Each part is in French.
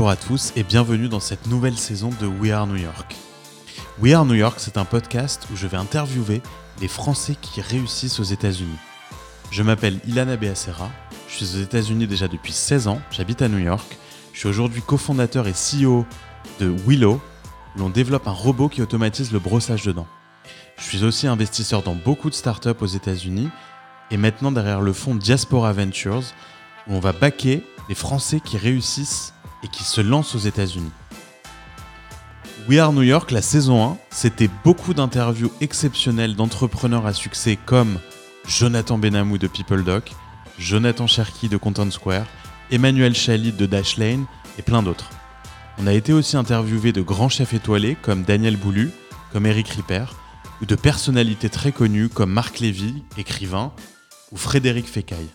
Bonjour à tous et bienvenue dans cette nouvelle saison de We Are New York. We Are New York, c'est un podcast où je vais interviewer les Français qui réussissent aux États-Unis. Je m'appelle Ilana Beacera, je suis aux États-Unis déjà depuis 16 ans, j'habite à New York. Je suis aujourd'hui cofondateur et CEO de Willow, où l'on développe un robot qui automatise le brossage de dents. Je suis aussi investisseur dans beaucoup de startups aux États-Unis et maintenant derrière le fonds Diaspora Ventures, où on va baquer les Français qui réussissent et qui se lancent aux États-Unis. We Are New York, la saison 1, c'était beaucoup d'interviews exceptionnelles d'entrepreneurs à succès comme Jonathan Benamou de PeopleDoc, Jonathan Cherky de Content Square, Emmanuel Chalit de Dashlane et plein d'autres. On a été aussi interviewé de grands chefs étoilés comme Daniel Boulu, comme Eric Ripper, ou de personnalités très connues comme Marc Lévy, écrivain, ou Frédéric Fécaille.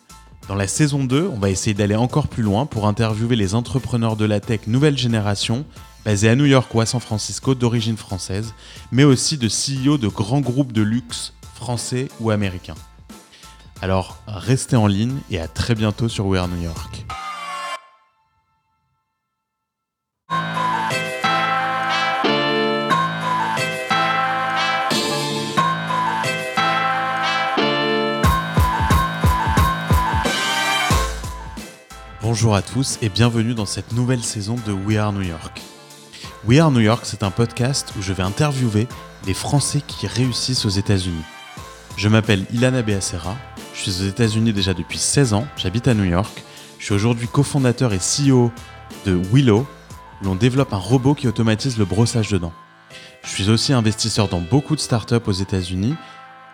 Dans la saison 2, on va essayer d'aller encore plus loin pour interviewer les entrepreneurs de la tech nouvelle génération, basés à New York ou à San Francisco d'origine française, mais aussi de CEO de grands groupes de luxe français ou américains. Alors restez en ligne et à très bientôt sur We Are New York. Bonjour à tous et bienvenue dans cette nouvelle saison de We Are New York. We Are New York, c'est un podcast où je vais interviewer les Français qui réussissent aux États-Unis. Je m'appelle Ilana Beacera, je suis aux États-Unis déjà depuis 16 ans, j'habite à New York. Je suis aujourd'hui cofondateur et CEO de Willow, où l'on développe un robot qui automatise le brossage de dents. Je suis aussi investisseur dans beaucoup de startups aux États-Unis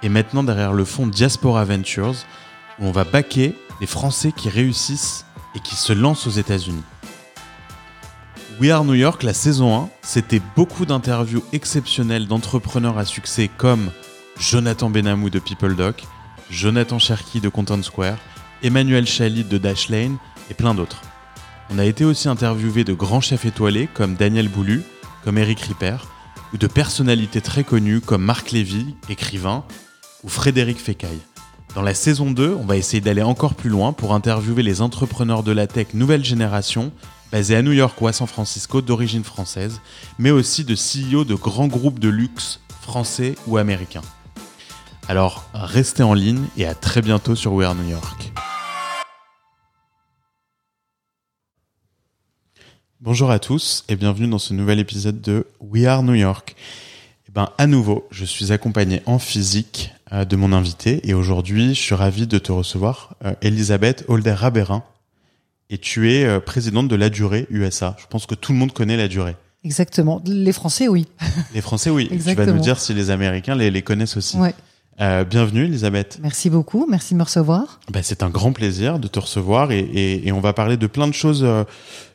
et maintenant derrière le fonds Diaspora Ventures, où on va baquer les Français qui réussissent et qui se lancent aux États-Unis. We Are New York, la saison 1, c'était beaucoup d'interviews exceptionnelles d'entrepreneurs à succès comme Jonathan Benamou de PeopleDoc, Jonathan Cherky de Content Square, Emmanuel Chalit de Dashlane et plein d'autres. On a été aussi interviewé de grands chefs étoilés comme Daniel Boulu, comme Eric Ripper, ou de personnalités très connues comme Marc Lévy, écrivain, ou Frédéric Fécaille. Dans la saison 2, on va essayer d'aller encore plus loin pour interviewer les entrepreneurs de la tech nouvelle génération, basés à New York ou à San Francisco d'origine française, mais aussi de CEO de grands groupes de luxe français ou américains. Alors restez en ligne et à très bientôt sur We Are New York. Bonjour à tous et bienvenue dans ce nouvel épisode de We Are New York. Et ben, à nouveau, je suis accompagné en physique euh, de mon invité et aujourd'hui, je suis ravi de te recevoir, euh, Elisabeth Holder-Raberin. Et tu es euh, présidente de la durée USA. Je pense que tout le monde connaît la durée. Exactement. Les Français, oui. Les Français, oui. tu vas nous dire si les Américains les, les connaissent aussi. Ouais. Euh, bienvenue, Elisabeth. Merci beaucoup. Merci de me recevoir. Ben, c'est un grand plaisir de te recevoir et, et, et, on va parler de plein de choses euh,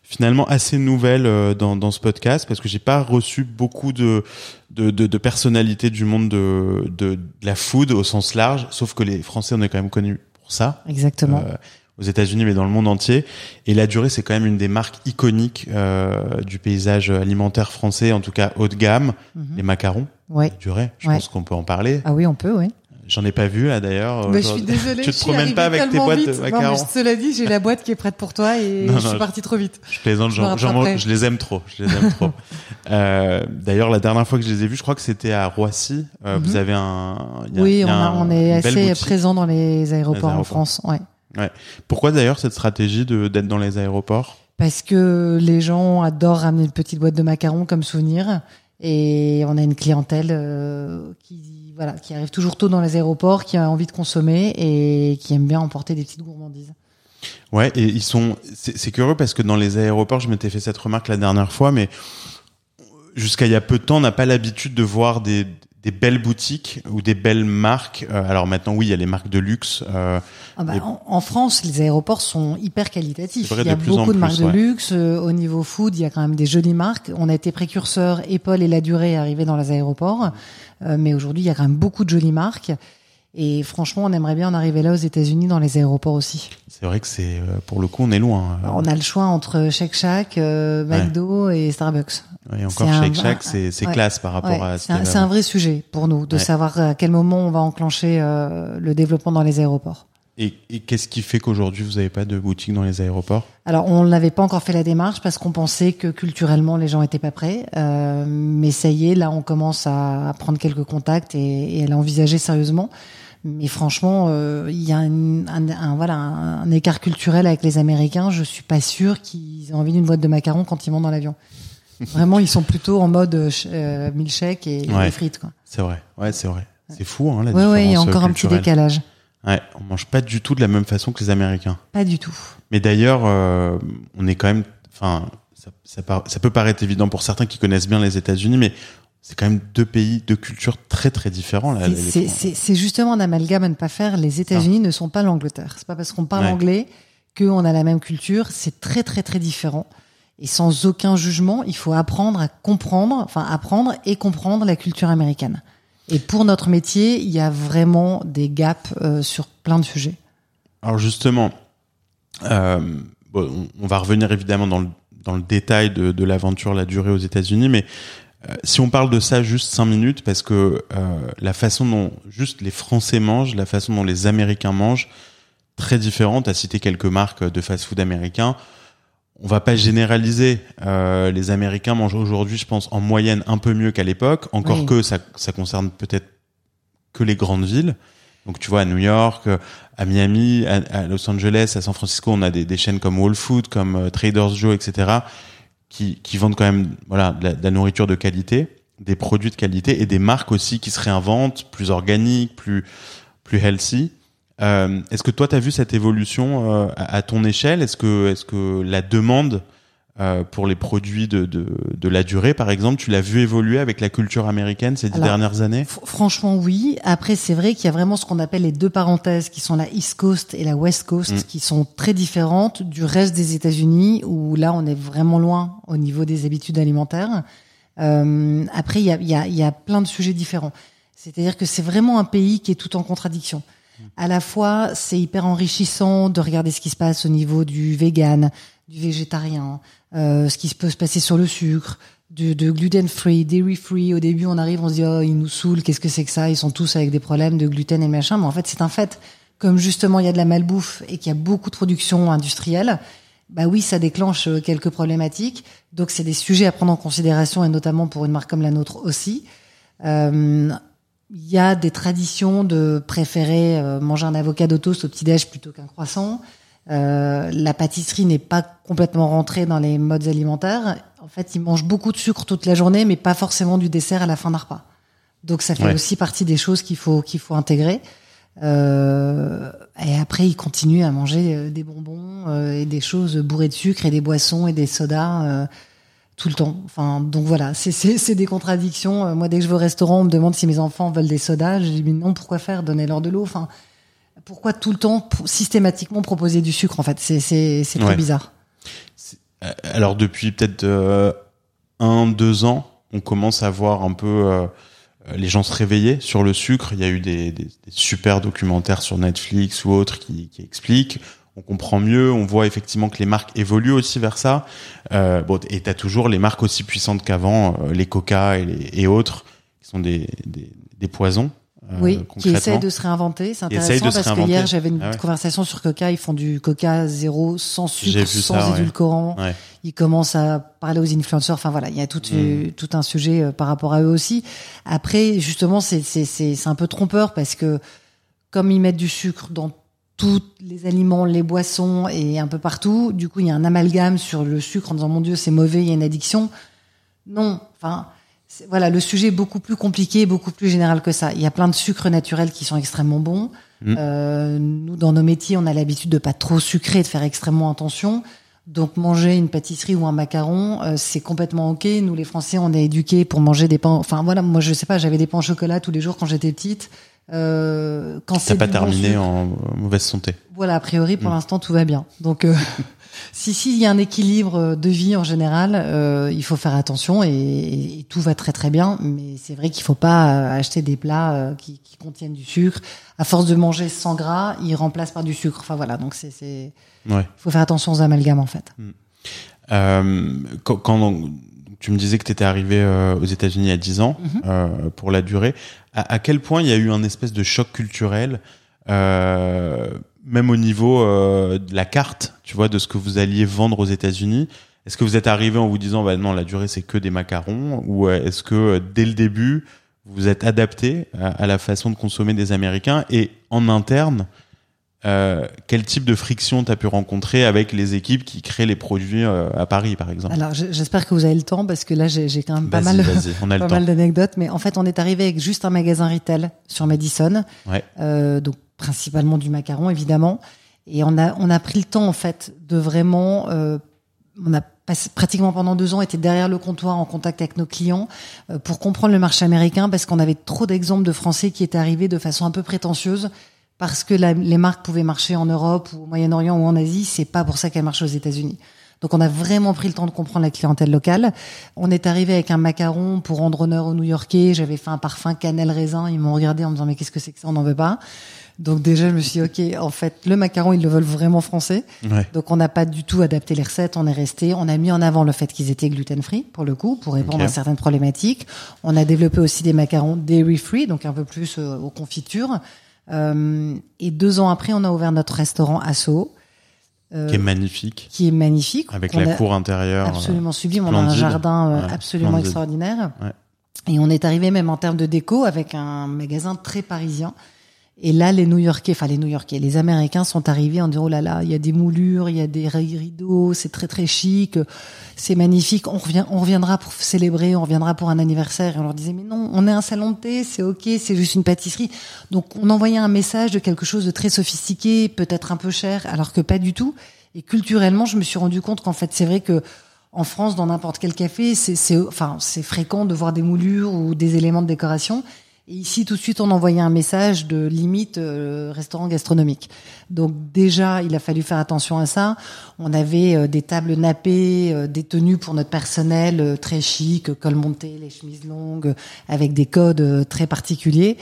finalement assez nouvelles euh, dans, dans ce podcast parce que j'ai pas reçu beaucoup de, de, de, de personnalités du monde de, de, de, la food au sens large, sauf que les Français, on est quand même connus pour ça. Exactement. Aux États-Unis, mais dans le monde entier. Et la durée, c'est quand même une des marques iconiques euh, du paysage alimentaire français, en tout cas haut de gamme. Mhm. Les macarons, Ouais. la durée, je Ouais. pense qu'on peut en parler. Ah oui, on peut, oui. J'en ai pas vu là d'ailleurs. Bah, je suis désolée. Tu te promènes pas avec tes boîtes de vite. Non, mais macarons. cela dit, j'ai la boîte qui est prête pour toi et Non, je suis partie trop vite. Je plaisante, Je mange- je les aime trop, je les aime trop. Euh, D'ailleurs, la dernière fois que je les ai vus, je crois que c'était à Roissy. Euh, Mhm. Vous avez un. y a- oui, y on, a a, un- on est assez présent dans les aéroports, aéroports. en France. Ouais. Pourquoi d'ailleurs cette stratégie de d'être dans les aéroports? Parce que les gens adorent ramener une petite boîte de macarons comme souvenir. Et on a une clientèle euh, qui, voilà, qui arrive toujours tôt dans les aéroports, qui a envie de consommer et qui aime bien emporter des petites gourmandises. Ouais, et ils sont. C'est c'est curieux parce que dans les aéroports, je m'étais fait cette remarque la dernière fois, mais jusqu'à il y a peu de temps, on n'a pas l'habitude de voir des, des belles boutiques ou des belles marques. Euh, alors maintenant, oui, il y a les marques de luxe. euh, Ah bah, en, en France, les aéroports sont hyper qualitatifs. Vrai, il y a de beaucoup de plus, marques de luxe. Euh, au niveau food, il y a quand même des jolies marques. On a été précurseurs, Apple et La Durée arrivés dans les aéroports. Euh, mais aujourd'hui, il y a quand même beaucoup de jolies marques. Et franchement, on aimerait bien en arriver là aux États-Unis dans les aéroports aussi. c'est vrai que c'est euh, pour le coup, on est loin. Alors, on a le choix entre Shake Shack, euh, McDo et Starbucks. Et encore Shake Shack, c'est ouais. classe par rapport Ouais, à. ce c'est un, un vrai sujet pour nous de savoir à quel moment on va enclencher euh, le développement dans les aéroports. Et, et qu'est-ce qui fait qu'aujourd'hui vous n'avez pas de boutique dans les aéroports? Alors on n'avait pas encore fait la démarche parce qu'on pensait que culturellement les gens étaient pas prêts. Euh, mais ça y est, là on commence à, prendre quelques contacts et, et à l'envisager sérieusement. Mais franchement, euh, il y a un, un, un voilà un, écart culturel avec les Américains. Je suis pas sûr qu'ils aient envie d'une boîte de macarons quand ils montent dans l'avion. Vraiment, ils sont plutôt en mode euh, milkshake et, Ouais. et frites. Quoi. C'est vrai, ouais, c'est vrai. C'est fou, hein, la Ouais, ouais, il y a différence, encore euh, un petit décalage. Ouais, on mange pas du tout de la même façon que les Américains. Pas du tout. Mais d'ailleurs, euh, on est quand même, enfin, ça, ça, par- ça peut paraître évident pour certains qui connaissent bien les États-Unis, mais c'est quand même deux pays, deux cultures très très différents. C'est- justement un amalgame à ne pas faire. Les États-Unis ne sont pas l'Angleterre. C'est pas parce qu'on parle Ouais. anglais qu'on a la même culture. C'est très très très différent. Et sans aucun jugement, il faut apprendre à comprendre, enfin apprendre et comprendre la culture américaine. Et pour notre métier, il y a vraiment des gaps euh, sur plein de sujets. Alors justement, euh, on, va revenir évidemment dans le, détail de, l'aventure, la durée aux États-Unis, mais euh, si on parle de ça juste cinq minutes, parce que la façon dont juste les Français mangent, la façon dont les Américains mangent, très différente. À citer quelques marques de fast-food américains. On va pas généraliser. Euh, les Américains mangent aujourd'hui, je pense, en moyenne un peu mieux qu'à l'époque. Encore Oui. que ça, ça concerne peut-être que les grandes villes. Donc tu vois, à New York, euh, à Miami, à, à Los Angeles, à San Francisco, on a des, des chaînes comme Whole Food, comme euh, Trader Joe, etc., qui, qui vendent quand même voilà de la, de la nourriture de qualité, des produits de qualité et des marques aussi qui se réinventent, plus organiques, plus plus healthy. Euh, est-ce que toi, tu as vu cette évolution euh, à, à ton échelle? Est-ce que, est-ce que la demande euh, pour les produits de, de, de la durée, par exemple, tu l'as vu évoluer avec la culture américaine ces dix Alors, dernières années? Franchement, oui. Après, c'est vrai qu'il y a vraiment ce qu'on appelle les deux parenthèses, qui sont la East Coast et la West Coast, Mm. qui sont très différentes du reste des États-Unis, où là, on est vraiment loin au niveau des habitudes alimentaires. Euh, après, il y a, il y, a, il y a plein de sujets différents. C'est-à-dire que c'est vraiment un pays qui est tout en contradiction. À la fois, c'est hyper enrichissant de regarder ce qui se passe au niveau du vegan, du végétarien, euh, ce qui peut se passer sur le sucre, de, de gluten free, dairy free. Au début, on arrive, on se dit oh ils nous saoulent, qu'est-ce que c'est que ça? Ils sont tous avec des problèmes de gluten et machin. Mais en fait, c'est un fait. Comme justement il y a de la malbouffe et qu'il y a beaucoup de production industrielle, bah oui, ça déclenche euh, quelques problématiques. Donc c'est des sujets à prendre en considération et notamment pour une marque comme la nôtre aussi. Euh, il y a des traditions de préférer euh, manger un avocado toast au petit-déj plutôt qu'un croissant. Euh, la pâtisserie n'est pas complètement rentrée dans les modes alimentaires. En fait, ils mangent beaucoup de sucre toute la journée, mais pas forcément du dessert à la fin d'un repas. Donc ça fait Ouais. aussi partie des choses qu'il faut qu'il faut intégrer. Euh, et après, ils continuent à manger euh, des bonbons euh, et des choses bourrées de sucre et des boissons et des sodas tout le temps. Enfin, donc voilà, c'est des contradictions. Euh, Moi, dès que je vais au restaurant, on me demande si mes enfants veulent des sodas. Je dis mais non, pourquoi faire? Donnez-leur de l'eau. Enfin, pourquoi tout le temps systématiquement proposer du sucre En fait, c'est c'est Ouais. bizarre. Euh, Alors depuis peut-être euh, un, deux ans, on commence à voir un peu euh, les gens se réveiller sur le sucre. Il y a eu des, des- des super documentaires sur Netflix ou autres qui, qui expliquent. On comprend mieux, on voit effectivement que les marques évoluent aussi vers ça. Euh, bon, et t'as toujours les marques aussi puissantes qu'avant, euh, les Coca et, les- et autres, qui sont des, des, des poisons. euh, oui, qui essayent de se réinventer. C'est intéressant parce que hier j'avais une Ah ouais. conversation sur Coca. Ils font du Coca zéro, sans sucre, sans ça, édulcorant. Ouais. Ils commencent à parler aux influenceurs. Enfin voilà, il y a tout, Mm. tout un sujet euh, par rapport à eux aussi. Après, justement, c'est c'est c'est c'est un peu trompeur parce que comme ils mettent du sucre dans tous les aliments, les boissons et un peu partout, du coup il y a un amalgame sur le sucre en disant mon Dieu c'est mauvais, il y a une addiction. Non, enfin voilà, le sujet est beaucoup plus compliqué, beaucoup plus général que ça. Il y a plein de sucres naturels qui sont extrêmement bons. Mm. Euh, nous, dans nos métiers, on a l'habitude de pas trop sucrer, de faire extrêmement attention. Donc manger une pâtisserie ou un macaron, euh, c'est complètement ok. Nous, les Français, on est éduqués pour manger des pains. Enfin voilà, moi je sais pas, j'avais des pains au chocolat tous les jours quand j'étais petite. Euh, quand T'as c'est pas bon terminé en mauvaise santé. voilà, a priori, pour Mm. l'instant, tout va bien. Donc, euh, si s'il y a un équilibre de vie en général, euh, il faut faire attention et, et tout va très très bien. Mais c'est vrai qu'il faut pas euh, acheter des plats euh, qui, qui contiennent du sucre. À force de manger sans gras, ils remplacent par du sucre. Enfin voilà, donc c'est, c'est, Ouais. faut faire attention aux amalgames en fait. Euh, quand, quand tu me disais que tu étais arrivé euh, aux États-Unis a 10 ans Mhm. euh, pour la durée, à, à quel point il y a eu un espèce de choc culturel, euh, même au niveau euh, de la carte, tu vois, de ce que vous alliez vendre aux États-Unis? Est-ce que vous êtes arrivé en vous disant, bah non, la durée c'est que des macarons, ou euh, est-ce que euh, dès le début vous êtes adapté à, à la façon de consommer des Américains? Et en interne, euh, quel type de friction tu as pu rencontrer avec les équipes qui créent les produits euh, à Paris, par exemple? Alors j'espère que vous avez le temps parce que là j'ai quand même pas mal, on a pas mal d'anecdotes. Mais en fait, on est arrivé avec juste un magasin retail sur Madison, Ouais. euh, donc principalement du macaron évidemment. Et on a on a pris le temps en fait de vraiment, euh, on a pratiquement pendant deux ans été derrière le comptoir en contact avec nos clients pour comprendre le marché américain parce qu'on avait trop d'exemples de Français qui étaient arrivés de façon un peu prétentieuse parce que la- les marques pouvaient marcher en Europe ou au Moyen-Orient ou en Asie, c'est pas pour ça qu'elles marchent aux États-Unis. Donc on a vraiment pris le temps de comprendre la clientèle locale. On est arrivé avec un macaron pour rendre honneur aux New-Yorkais. J'avais fait un parfum cannelle raisin. Ils m'ont regardé en me disant mais qu'est-ce que c'est que ça? On n'en veut pas. Donc déjà je me suis dit ok en fait le macaron ils le veulent vraiment français. Ouais. Donc on n'a pas du tout adapté les recettes. On est resté. On a mis en avant le fait qu'ils étaient gluten free pour le coup pour répondre à certaines problématiques. On a développé aussi des macarons dairy free donc un peu plus euh, aux confitures. Euh, et deux ans après on a ouvert notre restaurant Asso. euh, Qui est magnifique, qui est magnifique. avec la cour intérieure. absolument sublime. On a un jardin euh, Ouais, absolument splendide. extraordinaire. Ouais. Et on est arrivé même en termes de déco avec un magasin très parisien. Et là, les New-Yorkais, enfin les New-Yorkais, les Américains sont arrivés en disant oh là là, il y a des moulures, il y a des rideaux, c'est très très chic, c'est magnifique. On revient, on reviendra pour célébrer, on reviendra pour un anniversaire. Et on leur disait mais non, on est un salon de thé, c'est ok, c'est juste une pâtisserie. Donc on envoyait un message de quelque chose de très sophistiqué, peut-être un peu cher, alors que pas du tout. Et culturellement, je me suis rendu compte qu'en fait, c'est vrai que en France, dans n'importe quel café, c'est, enfin, c'est fréquent de voir des moulures ou des éléments de décoration. Ici, tout de suite, on envoyait un message de limite euh, restaurant gastronomique. Donc déjà, il a fallu faire attention à ça. On avait euh, des tables nappées, euh, des tenues pour notre personnel très chic, col monté, les chemises longues, avec des codes très particuliers.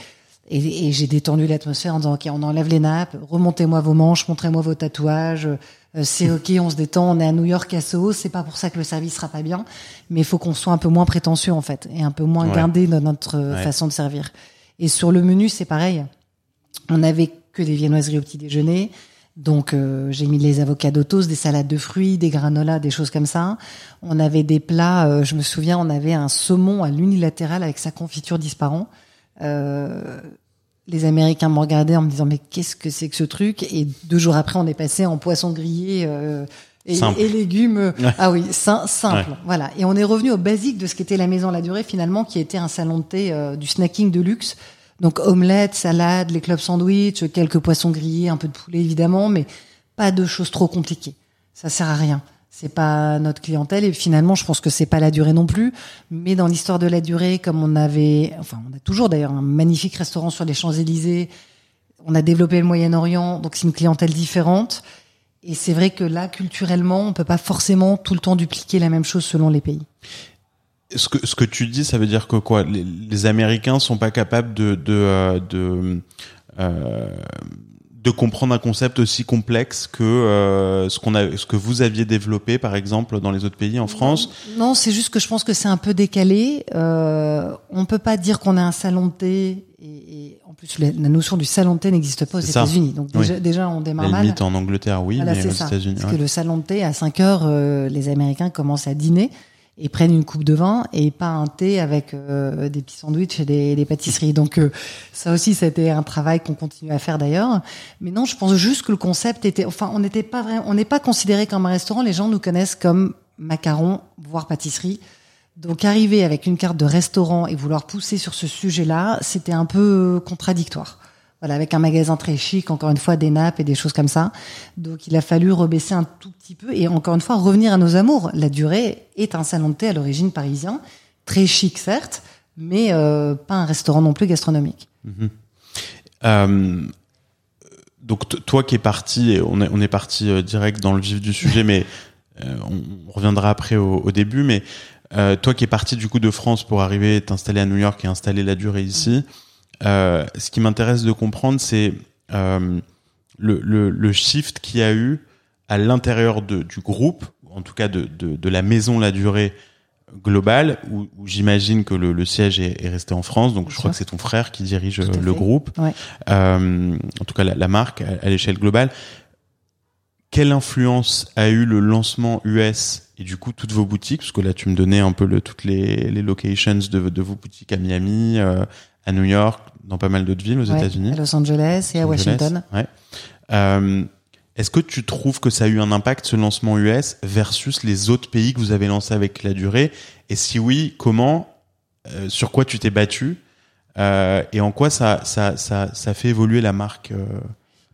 Et, et j'ai détendu l'atmosphère en disant, OK, on enlève les nappes, remontez-moi vos manches, montrez-moi vos tatouages, euh, c'est OK, on se détend, on est à New York, à Soho, c'est pas pour ça que le service sera pas bien, mais il faut qu'on soit un peu moins prétentieux, en fait, et un peu moins Ouais. gardé dans notre euh, Ouais. façon de servir. Et sur le menu, c'est pareil. On avait que des viennoiseries au petit déjeuner. Donc euh, j'ai mis les avocats toast, des salades de fruits, des granolas, des choses comme ça. On avait des plats, euh, je me souviens, on avait un saumon à l'unilatéral avec sa confiture disparant. Euh, les Américains me regardaient en me disant mais qu'est-ce que c'est que ce truc? Et deux jours après, on est passé en poisson grillé euh, et, légumes. Ouais. Ah oui, sim- simple. Ouais. Voilà. Et on est revenu au basique de ce qu'était la maison La Durée finalement, qui était un salon de thé euh, du snacking de luxe. Donc omelette, salade, les clubs sandwich, quelques poissons grillés, un peu de poulet évidemment, mais pas de choses trop compliquées. Ça sert à rien. C'est pas notre clientèle et finalement, je pense que c'est pas la durée non plus. Mais dans l'histoire de la durée, comme on avait, enfin, on a toujours d'ailleurs un magnifique restaurant sur les Champs Élysées. On a développé le Moyen-Orient, donc c'est une clientèle différente. Et c'est vrai que là, culturellement, on peut pas forcément tout le temps dupliquer la même chose selon les pays. Ce que, ce que tu dis, ça veut dire que quoi? Les, les Américains sont pas capables de de euh, de, euh, de comprendre un concept aussi complexe que euh, ce qu'on a, ce que vous aviez développé, par exemple, dans les autres pays en France. Non, c'est juste que je pense que c'est un peu décalé. Euh, on peut pas dire qu'on a un salon de thé et, et en plus la, la notion du salon de thé n'existe pas aux. États-Unis. Donc Oui. déjà, déjà on La démarre mal. limite en Angleterre, oui, Voilà, mais aux. États-Unis. Parce ouais. que le salon de thé à 5 heures, euh, les Américains commencent à dîner et prennent une coupe de vin et pas un thé avec euh, des petits sandwichs et des, des pâtisseries. Donc euh, ça aussi, c'était un travail qu'on continue à faire d'ailleurs. Mais non, je pense juste que le concept était, enfin, on n'était pas vraiment, on n'est pas considéré comme un restaurant. Les gens nous connaissent comme macaron, voire pâtisserie. Donc arriver avec une carte de restaurant et vouloir pousser sur ce sujet-là, c'était un peu contradictoire. Voilà, avec un magasin très chic, encore une fois, des nappes et des choses comme ça. Donc il a fallu rebaisser un tout petit peu et encore une fois revenir à nos amours. La durée est un salon de thé à l'origine parisien, très chic certes, mais euh, pas un restaurant non plus gastronomique. Euh, donc toi qui es parti, et on est, on est parti euh, direct dans le vif du sujet, mais on, reviendra après au, au début, mais toi qui es parti du coup de France pour arriver t'installer à New York et installer la durée ici, euh, ce qui m'intéresse de comprendre, c'est euh, le, le, le shift qu'il y a eu à l'intérieur du groupe, en tout cas de, de, de la maison La Durée, global où, où j'imagine que le, le siège est, est, resté en France. Donc, Bien je crois que c'est ton frère qui dirige à le fait. groupe. Ouais. Euh, en tout cas, la, la marque à, à l'échelle globale. Quelle influence a eu le lancement US et du coup toutes vos boutiques? Parce que là, tu me donnais un peu le, toutes les, les locations de, de vos boutiques à Miami, euh, à New York, dans pas mal d'autres villes aux Ouais, États-Unis. À Los Angeles et à Los Angeles. Washington. Ouais. Euh, Est-ce que tu trouves que ça a eu un impact ce lancement US versus les autres pays que vous avez lancés avec la durée? Et si oui, comment? Euh, Sur quoi tu t'es battu? Euh, Et en quoi ça, ça, ça, ça fait évoluer la marque euh,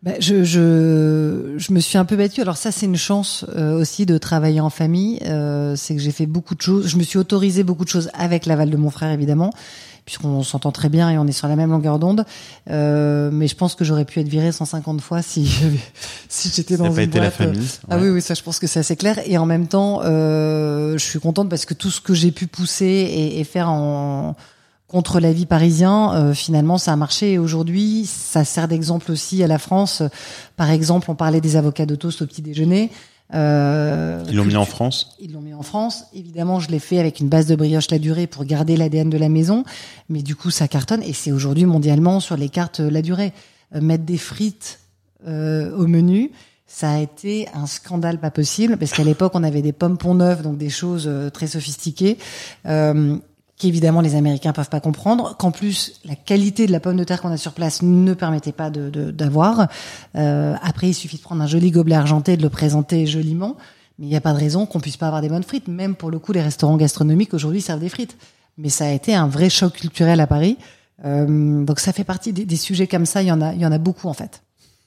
Bah, je, je, je me suis un peu battue. Alors ça, c'est une chance euh, aussi de travailler en famille. Euh, c'est que j'ai fait beaucoup de choses. Je me suis autorisé beaucoup de choses avec l'aval de mon frère, évidemment, puisqu'on s'entend très bien et on est sur la même longueur d'onde. Euh, mais je pense que j'aurais pu être virée 150 fois si si j'étais Ça dans pas une été la boîte, euh, famille Ah oui, oui, ça, je pense que c'est assez clair. Et en même temps, euh, je suis contente parce que tout ce que j'ai pu pousser et, et faire en contre la vie parisien, euh, finalement, ça a marché. Et aujourd'hui, ça sert d'exemple aussi à la France. Par exemple, on parlait des avocats de toast au petit déjeuner. Euh, Ils l'ont mis en France ils l'ont mis en France. Évidemment, je l'ai fait avec une base de brioche la durée pour garder l'ADN de la maison. Mais du coup, ça cartonne et c'est aujourd'hui mondialement sur les cartes euh, la durée. Euh, mettre des frites euh, au menu, ça a été un scandale pas possible parce qu'à l'époque, on avait des pommes pont neufs, donc des choses euh, très sophistiquées. Qu'évidemment les Américains peuvent pas comprendre, qu'en plus la qualité de la pomme de terre qu'on a sur place ne permettait pas de de- d'avoir. Euh, après, il suffit de prendre un joli gobelet argenté de le présenter joliment, mais il n'y a pas de raison qu'on puisse pas avoir des bonnes frites. Même pour le coup, les restaurants gastronomiques aujourd'hui servent des frites. Mais ça a été un vrai choc culturel à Paris. Euh, donc ça fait partie des, des sujets comme ça. Il y en a, il y en a beaucoup en fait.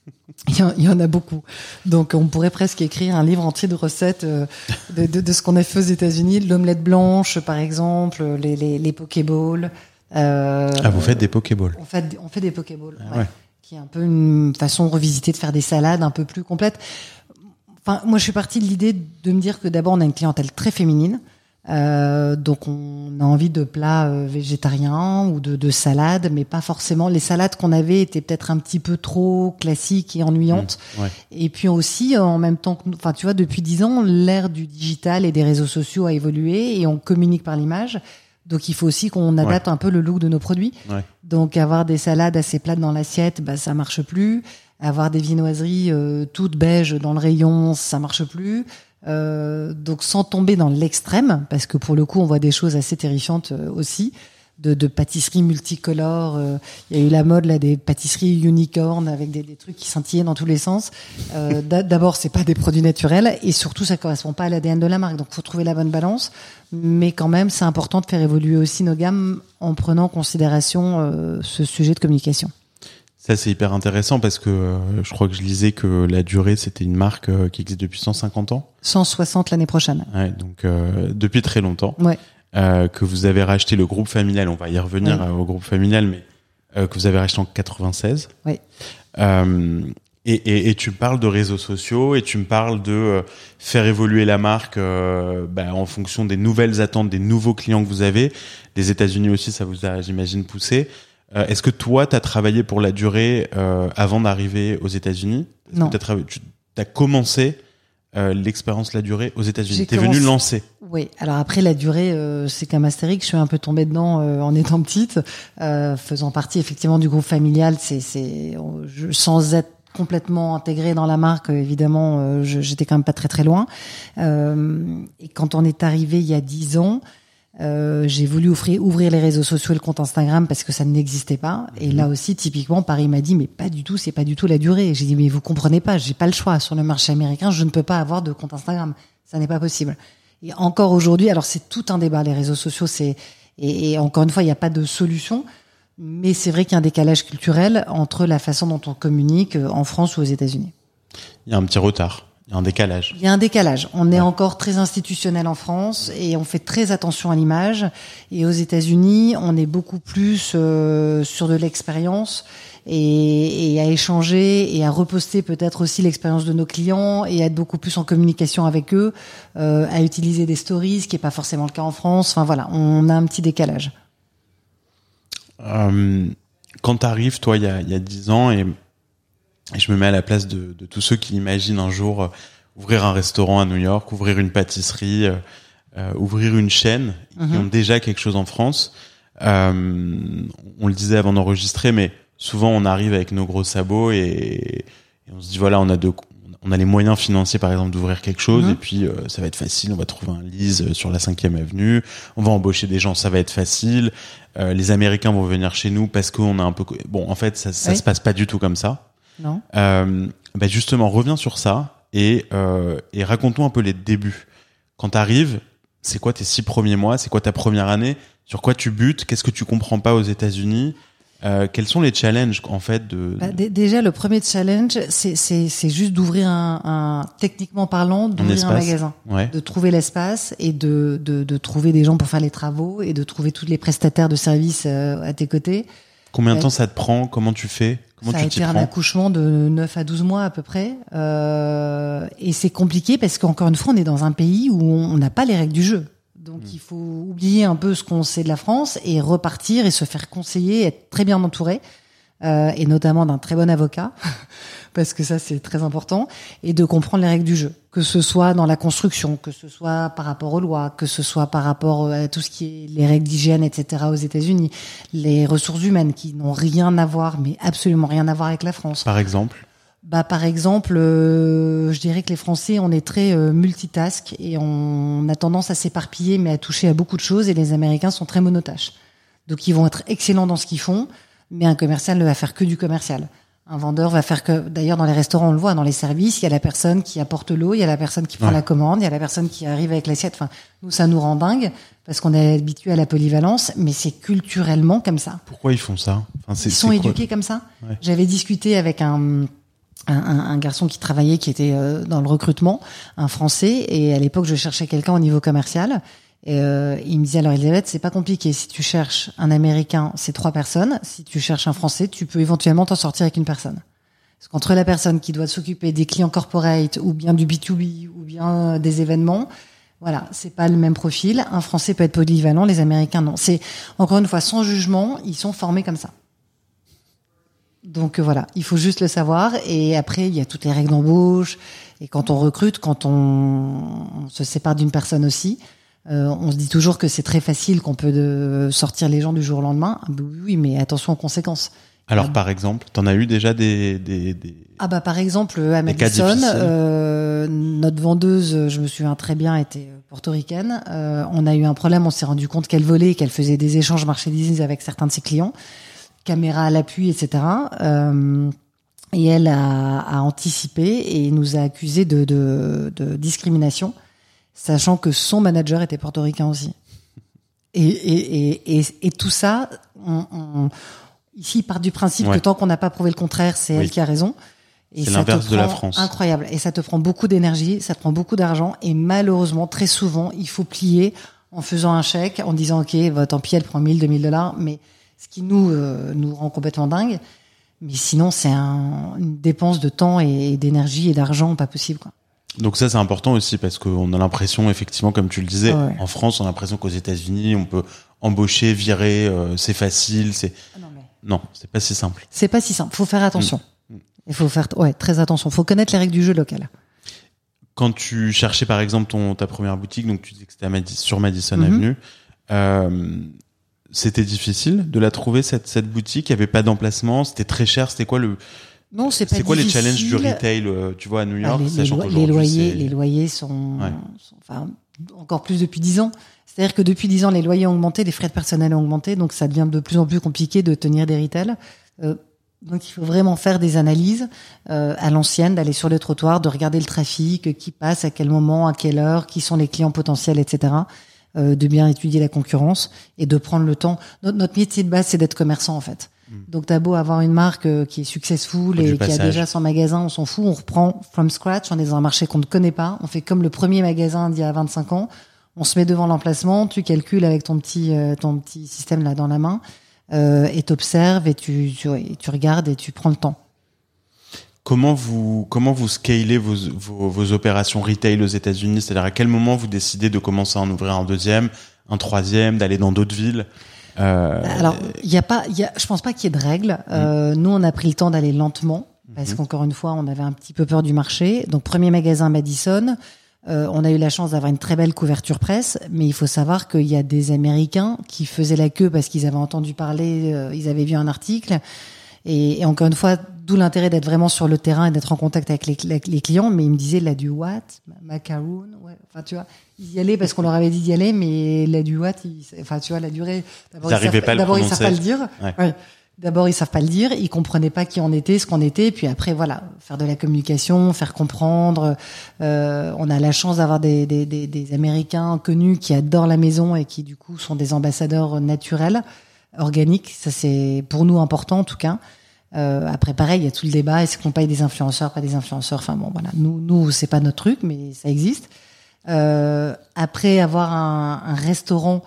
Il y, en, il y en a beaucoup. Donc on pourrait presque écrire un livre entier de recettes euh, de, de, de ce qu'on a fait aux États-Unis, l'omelette blanche par exemple, les, les, les pokéballs. Euh, Ah, vous faites des Pokéballs on fait, on fait des pokéballs, Ah ouais, ouais. qui est un peu une façon revisitée de faire des salades un peu plus complètes. Enfin, moi, je suis partie de l'idée de me dire que d'abord, on a une clientèle très féminine. Euh, donc on a envie de plats euh, végétariens ou de, de salades, mais pas forcément. Les salades qu'on avait étaient peut-être un petit peu trop classiques et ennuyantes. Mmh, ouais. Et puis aussi, en même temps que, nous- enfin, tu vois, depuis dix ans, l'ère du digital et des réseaux sociaux a évolué et on communique par l'image. Donc il faut aussi qu'on adapte un peu le look de nos produits. Ouais. Donc avoir des salades assez plates dans l'assiette, bah ça marche plus. Avoir des viennoiseries euh, toutes beiges dans le rayon, ça marche plus. Euh, donc sans tomber dans l'extrême, parce que pour le coup on voit des choses assez terrifiantes euh, aussi, de, de pâtisseries multicolores. euh, Il y a eu la mode là des pâtisseries unicorn avec des, des trucs qui scintillaient dans tous les sens. Euh, d'a- D'abord c'est pas des produits naturels et surtout ça correspond pas à l'ADN de la marque. Donc faut trouver la bonne balance, mais quand même c'est important de faire évoluer aussi nos gammes en prenant en considération ce sujet de communication. Ça, c'est hyper intéressant parce que euh, je crois que je lisais que la durée, c'était une marque euh, qui existe depuis 150 ans. 160 l'année prochaine. Ouais, donc euh, depuis très longtemps. Ouais. Euh, que vous avez racheté le groupe familial, on va y revenir Oui. au groupe familial, mais euh, que vous avez racheté en 96. Oui. Euh, et, et, et tu me parles de réseaux sociaux et tu me parles de faire évoluer la marque euh, bah, en fonction des nouvelles attentes, des nouveaux clients que vous avez. Les États-Unis aussi, ça vous a, j'imagine, poussé. Euh, Est-ce que toi, tu as travaillé pour la durée euh, avant d'arriver aux États-Unis? Non. que Tu as commencé euh, l'expérience la durée aux États-Unis? T'es venu commencé- lancer. Oui, alors après la durée, euh, c'est comme Astérix, je suis un peu tombée dedans euh, en étant petite, euh, faisant partie effectivement du groupe familial. C'est, c'est, sans être complètement intégrée dans la marque, euh, évidemment, euh, j'étais quand même pas très très loin. Euh, et quand on est arrivé il y a dix ans, euh, j'ai voulu ouvrir, ouvrir les réseaux sociaux et le compte Instagram parce que ça n'existait pas. Et là aussi, typiquement, Paris m'a dit mais pas du tout, c'est pas du tout la durée. J'ai dit mais vous comprenez pas, j'ai pas le choix sur le marché américain, je ne peux pas avoir de compte Instagram, ça n'est pas possible. Et encore aujourd'hui, alors c'est tout un débat, les réseaux sociaux, c'est et, et encore une fois, il n'y a pas de solution. Mais c'est vrai qu'il y a un décalage culturel entre la façon dont on communique euh, en France ou aux États-Unis. Il y a un petit retard. Il y a un décalage. Il y a un décalage. On est encore très institutionnel en France et on fait très attention à l'image. Et aux États-Unis, on est beaucoup plus euh, sur de l'expérience et, et à échanger et à reposter peut-être aussi l'expérience de nos clients et à être beaucoup plus en communication avec eux, euh, à utiliser des stories, ce qui n'est pas forcément le cas en France. Enfin voilà, on a un petit décalage. Euh, quand t'arrives, toi, il y a, y a 10 ans, et, et je me mets à la place de, de tous ceux qui imaginent un jour euh, ouvrir un restaurant à New York, ouvrir une pâtisserie, euh, euh, ouvrir une chaîne, qui Mhm. ont déjà quelque chose en France. Euh, on le disait avant d'enregistrer, mais souvent on arrive avec nos gros sabots et, et on se dit voilà, on a de, on a les moyens financiers par exemple d'ouvrir quelque chose Mhm. et puis euh, ça va être facile, on va trouver un lease euh, sur la 5e avenue, on va embaucher des gens, ça va être facile. Euh, les Américains vont venir chez nous parce qu'on a un peu bon en fait ça, ça Oui. se passe pas du tout comme ça. Non Euh, bah justement, reviens sur ça et, euh, et raconte-nous un peu les débuts. Quand tu arrives, c'est quoi tes six premiers mois? C'est quoi ta première année? Sur quoi tu butes? Qu'est-ce que tu comprends pas aux États-Unis? Euh, Quels sont les challenges en fait de Bah, dé- déjà, le premier challenge, c'est- juste d'ouvrir un, un- techniquement parlant, d'ouvrir un magasin, Ouais. de trouver l'espace et de, de, de trouver des gens pour faire les travaux et de trouver tous les prestataires de services euh, à tes côtés. Combien de Ouais. temps ça te prend? Comment tu fais? Comment ça a été un accouchement de 9 à 12 mois à peu près. Euh, et c'est compliqué parce qu'encore une fois, on est dans un pays où on n'a pas les règles du jeu. Donc Mm. il faut oublier un peu ce qu'on sait de la France et repartir et se faire conseiller, être très bien entouré. euh, et notamment d'un très bon avocat, parce que ça c'est très important, et de comprendre les règles du jeu, que ce soit dans la construction, que ce soit par rapport aux lois, que ce soit par rapport à tout ce qui est les règles d'hygiène, etc. aux États-Unis, les ressources humaines qui n'ont rien à voir, mais absolument rien à voir avec la France. Par exemple? Bah par exemple, euh, je dirais que les Français on est très euh, multitask et on a tendance à s'éparpiller, mais à toucher à beaucoup de choses, et les Américains sont très monotâches. Donc ils vont être excellents dans ce qu'ils font, mais un commercial ne va faire que du commercial. Un vendeur va faire que, d'ailleurs dans les restaurants on le voit, dans les services, il y a la personne qui apporte l'eau, il y a la personne qui prend Ouais. la commande, il y a la personne qui arrive avec l'assiette. Enfin, nous ça nous rend dingue parce qu'on est habitué à la polyvalence, mais c'est culturellement comme ça. Pourquoi ils font ça enfin, Ils sont éduqués comme ça. Ouais. J'avais discuté avec un, un, un- un garçon qui travaillait, qui était euh, dans le recrutement, un Français, et à l'époque je cherchais quelqu'un au niveau commercial. Et euh, il me disait alors Elisabeth, c'est pas compliqué. Si tu cherches un Américain, c'est trois personnes. Si tu cherches un Français, tu peux éventuellement t'en sortir avec une personne. Parce qu'entre la personne qui doit s'occuper des clients corporate ou bien du B2B ou bien euh, des événements, voilà, c'est pas le même profil. Un Français peut être polyvalent, les Américains non. C'est encore une fois sans jugement, ils sont formés comme ça. Donc euh, voilà, il faut juste le savoir. Et après, il y a toutes les règles d'embauche. Et quand on recrute, quand on, on se sépare d'une personne aussi, euh, on se dit toujours que c'est très facile, qu'on peut de sortir les gens du jour au lendemain. Ah bah oui, mais attention aux conséquences. Alors Ah. par exemple, t'en as eu déjà des, des, des... Ah bah par exemple à cas Madison, euh, notre vendeuse, je me souviens très bien, était portoricaine. Euh, on a eu un problème, on s'est rendu compte qu'elle volait, et qu'elle faisait des échanges marchandises avec certains de ses clients, caméra à l'appui, etc. Euh, et elle a, a anticipé et nous a accusé de, de, de discrimination, sachant que son manager était portoricain aussi. Et, et, et, et, et tout ça, on, on- ici, il part du principe Ouais. que tant qu'on n'a pas prouvé le contraire, c'est Oui. elle qui a raison. Et C'est l'inverse de la France. Incroyable. Et ça te prend beaucoup d'énergie, ça te prend beaucoup d'argent. Et malheureusement, très souvent, il faut plier en faisant un chèque, en disant, OK, bah, tant pis, elle prend 1000, 2000 dollars. Mais ce qui nous, euh, nous rend complètement dingue. Mais sinon, c'est un, une dépense de temps et, et d'énergie et d'argent pas possible, quoi. Donc ça c'est important aussi parce qu'on a l'impression effectivement comme tu le disais Ah ouais. en France on a l'impression qu'aux États-Unis on peut embaucher virer euh, c'est facile c'est non, mais... non c'est pas si simple C'est pas si simple. Faut faire attention. Mm. Il faut faire, ouais, très attention. Faut connaître les règles du jeu local. quand tu cherchais par exemple ton ta première boutique donc tu disais que c'était Madi- sur Madison Mhm. Avenue euh, c'était difficile de la trouver cette cette boutique? Il y avait pas d'emplacement? C'était très cher? C'était quoi le Non, c'est pas c'est quoi les challenges du retail euh, tu vois à New York les, les sachant les loyers, les loyers sont, Ouais. sont- enfin, encore plus depuis dix ans. C'est-à-dire que depuis dix ans, les loyers ont augmenté, les frais de personnel ont augmenté, donc ça devient de plus en plus compliqué de tenir des retails. Euh, donc il faut vraiment faire des analyses euh, à l'ancienne, d'aller sur les trottoirs, de regarder le trafic, qui passe, à quel moment, à quelle heure, qui sont les clients potentiels, etc. euh, de bien étudier la concurrence et de prendre le temps. Notre, notre métier de base, c'est d'être commerçant en fait. Donc t'as beau avoir une marque euh, qui est successful et qui a déjà son magasin, on s'en fout, on reprend from scratch, on est dans un marché qu'on ne connaît pas, on fait comme le premier magasin d'il y a 25 ans, on se met devant l'emplacement, tu calcules avec ton petit euh, ton petit système là dans la main euh, et t'observes et tu, tu et tu regardes et tu prends le temps. Comment vous comment vous scalez vos, vos, vos opérations retail aux États-Unis? C'est-à-dire à quel moment vous décidez de commencer à en ouvrir un deuxième, un troisième, d'aller dans d'autres villes? Euh, Alors, il y a pas, y a, je pense pas qu'il y ait de règles. Euh, nous, on a pris le temps d'aller lentement parce Mhm. qu'encore une fois, on avait un petit peu peur du marché. Donc, premier magasin Madison. Euh, on a eu la chance d'avoir une très belle couverture presse, mais il faut savoir qu'il y a des Américains qui faisaient la queue parce qu'ils avaient entendu parler, euh, ils avaient vu un article. Et, et encore une fois, d'où l'intérêt d'être vraiment sur le terrain et d'être en contact avec les, les clients. Mais ils me disaient, là, du what Macaroon ouais. Enfin, tu vois, ils y allaient parce qu'on leur avait dit d'y aller, mais là, du what ils, Enfin, tu vois, la durée... D'abord, ils, savent, pas, d'abord, ils savent pas le dire. Ouais. Ouais. D'abord, ils savent pas le dire, ils comprenaient pas qui on était, ce qu'on était, puis après, voilà, faire de la communication, faire comprendre. Euh, on a la chance d'avoir des, des, des, des, Américains connus qui adorent la maison et qui du coup sont des ambassadeurs naturels, organiques. Ça, c'est pour nous important en tout cas. Euh, après, pareil, il y a tout le débat est-ce qu'on paye des influenceurs, pas des influenceurs? Enfin bon, voilà, nous, nous, c'est pas notre truc, mais ça existe. Euh, après, avoir un, un restaurant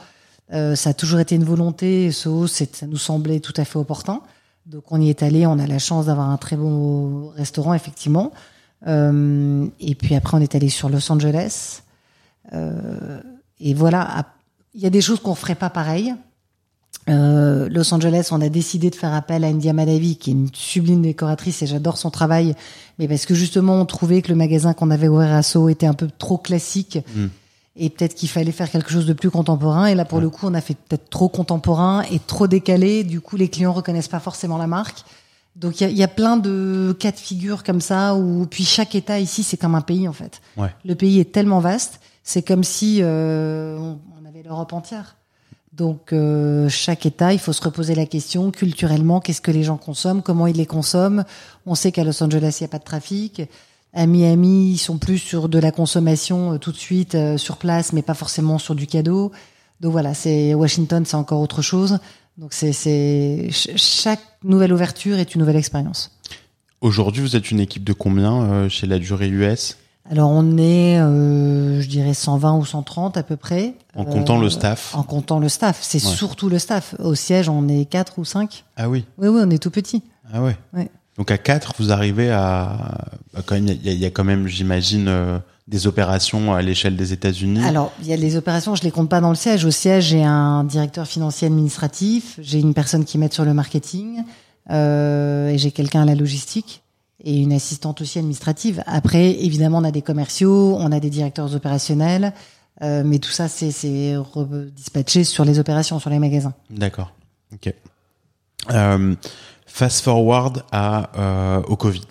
euh, ça a toujours été une volonté, ça nous semblait tout à fait opportun. Donc on y est allé, on a la chance d'avoir un très beau restaurant, effectivement. Euh, et puis après, on est allé sur Los Angeles. Euh, et voilà, il y a des choses qu'on ferait pas pareil. Euh, Los Angeles, on a décidé de faire appel à India Madavi, qui est une sublime décoratrice et j'adore son travail, mais parce que justement, on trouvait que le magasin qu'on avait ouvert à Sceaux était un peu trop classique. Mm et peut-être qu'il fallait faire quelque chose de plus contemporain. Et là, pour le coup, on a fait peut-être trop contemporain et trop décalé. Du coup, les clients reconnaissent pas forcément la marque. Donc, il y a, y a, plein de cas de figure comme ça. Où puis chaque État ici, c'est comme un pays en fait. Ouais. Le pays est tellement vaste, c'est comme si euh, on avait l'Europe entière. Donc, euh, chaque État, il faut se reposer la question culturellement, qu'est-ce que les gens consomment, comment ils les consomment. On sait qu'à Los Angeles, il n'y a pas de trafic. À Miami, ils sont plus sur de la consommation euh, tout de suite euh, sur place, mais pas forcément sur du cadeau. Donc voilà, c'est Washington, c'est encore autre chose. Donc c'est chaque nouvelle ouverture est une nouvelle expérience. Aujourd'hui, vous êtes une équipe de combien euh, chez la durée US Alors on est, euh, je dirais 120 ou 130 à peu près. En comptant euh, le staff. En comptant le staff, c'est ouais. surtout le staff. Au siège, on est 4 ou 5. Ah oui. Oui oui, on est tout petit. Ah ouais. Ouais. Donc à 4, vous arrivez à, à quand même, il y, y, a quand même, j'imagine, euh, des opérations à l'échelle des États-Unis. Alors il y a les opérations, je les compte pas dans le siège. Au siège, j'ai un directeur financier administratif, j'ai une personne qui m'aide sur le marketing, euh, et j'ai quelqu'un à la logistique et une assistante aussi administrative. Après, évidemment, on a des commerciaux, on a des directeurs opérationnels, euh, mais tout ça, c'est dispatché sur les opérations, sur les magasins. D'accord. Ok. Euh, fast forward à euh, au Covid.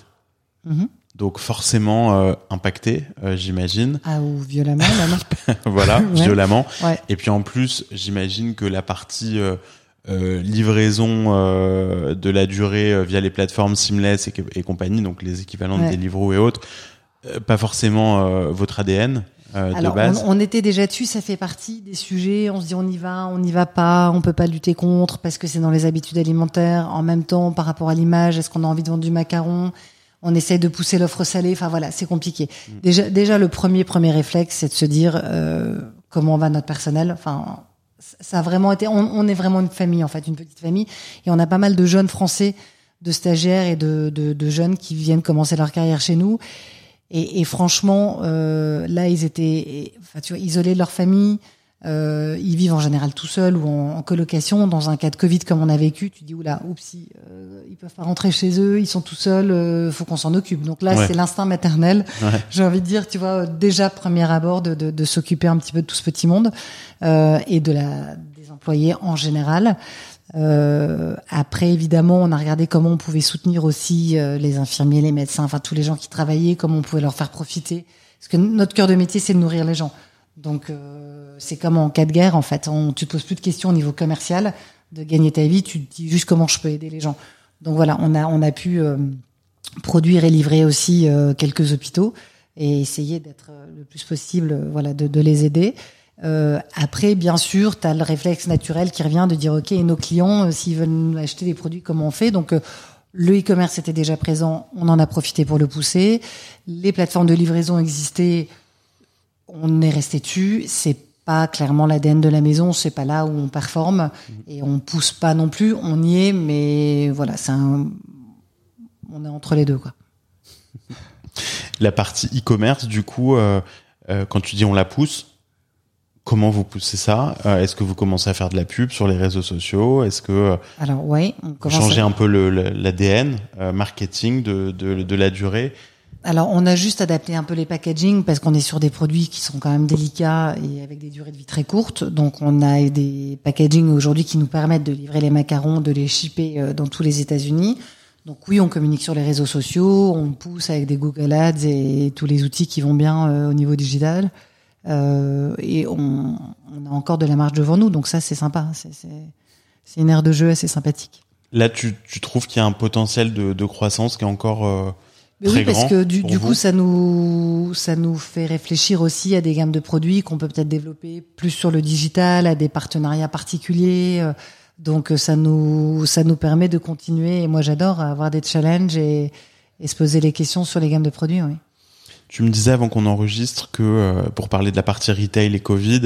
Mm -hmm. Donc forcément impacté, j'imagine. Ah ou violemment, même. voilà, ouais. violemment. Ouais. Et puis en plus, j'imagine que la partie euh, euh livraison euh, de la durée euh, via les plateformes Seamless et, et compagnie, donc les équivalents Ouais. de Deliveroo et autres, pas forcément votre ADN. Alors, de base. On, on, était déjà dessus, ça fait partie des sujets. On se dit on y va, on n'y va pas, on peut pas lutter contre parce que c'est dans les habitudes alimentaires. En même temps, par rapport à l'image, est-ce qu'on a envie de vendre du macaron? On essaye de pousser l'offre salée. Enfin voilà, c'est compliqué. Mmh. Déjà, déjà le premier premier réflexe, c'est de se dire euh, comment va notre personnel? Enfin, ça a vraiment été. On, on, est vraiment une famille en fait, une petite famille, et on a pas mal de jeunes Français, de stagiaires et de, de, de jeunes qui viennent commencer leur carrière chez nous. Et, et, franchement, euh, là, ils étaient, enfin, tu vois, isolés de leur famille. Euh, ils vivent en général tout seuls ou en, en, colocation. Dans un cas de Covid comme on a vécu, tu dis oula, oupsie, euh, ils peuvent pas rentrer chez eux, ils sont tout seuls, euh, faut qu'on s'en occupe. Donc là, ouais. c'est l'instinct maternel. Ouais. J'ai envie de dire, tu vois, déjà premier abord de, de, de s'occuper un petit peu de tout ce petit monde euh, et de la des employés en général. Euh, après, évidemment, on a regardé comment on pouvait soutenir aussi euh, les infirmiers, les médecins, enfin tous les gens qui travaillaient, comment on pouvait leur faire profiter. Parce que notre cœur de métier, c'est de nourrir les gens. Donc, euh, c'est comme en cas de guerre, en fait. On, tu te poses plus de questions au niveau commercial de gagner ta vie. Tu te dis juste comment je peux aider les gens. Donc voilà, on a on a pu euh, produire et livrer aussi euh, quelques hôpitaux et essayer d'être le plus possible, voilà, de, de les aider. Euh, après, bien sûr, tu as le réflexe naturel qui revient de dire, OK, et nos clients, euh, s'ils veulent acheter des produits, comment on fait? Donc, euh, le e-commerce était déjà présent, on en a profité pour le pousser. Les plateformes de livraison existaient, on est resté dessus. C'est pas clairement l'ADN de la maison, c'est pas là où on performe et on pousse pas non plus. On y est, mais voilà, c'est un... on est entre les deux, quoi. La partie e-commerce, du coup, euh, quand tu dis on la pousse, Comment vous poussez ça? Euh, Est-ce que vous commencez à faire de la pub sur les réseaux sociaux? Est-ce que euh, alors ouais, on commence changez à... un peu l'ADN euh, marketing de, de, de, la durée? Alors, on a juste adapté un peu les packaging parce qu'on est sur des produits qui sont quand même délicats et avec des durées de vie très courtes. Donc, on a des packaging aujourd'hui qui nous permettent de livrer les macarons, de les shipper euh, dans tous les États-Unis. Donc oui, on communique sur les réseaux sociaux, on pousse avec des Google Ads et tous les outils qui vont bien euh, au niveau digital. Euh, et on, a encore de la marge devant nous, donc ça c'est sympa. C'est une aire de jeu assez sympathique. Là, tu, trouves qu'il y a un potentiel de, croissance qui est encore Mais très oui, parce que du, coup, ça nous ça nous fait réfléchir aussi à des gammes de produits qu'on peut peut-être développer plus sur le digital, à des partenariats particuliers. euh, Donc euh, ça nous ça nous permet de continuer. Et moi, j'adore avoir des challenges et, et se poser les questions sur les gammes de produits. Oui. Tu me disais avant qu'on enregistre que euh, pour parler de la partie retail et Covid,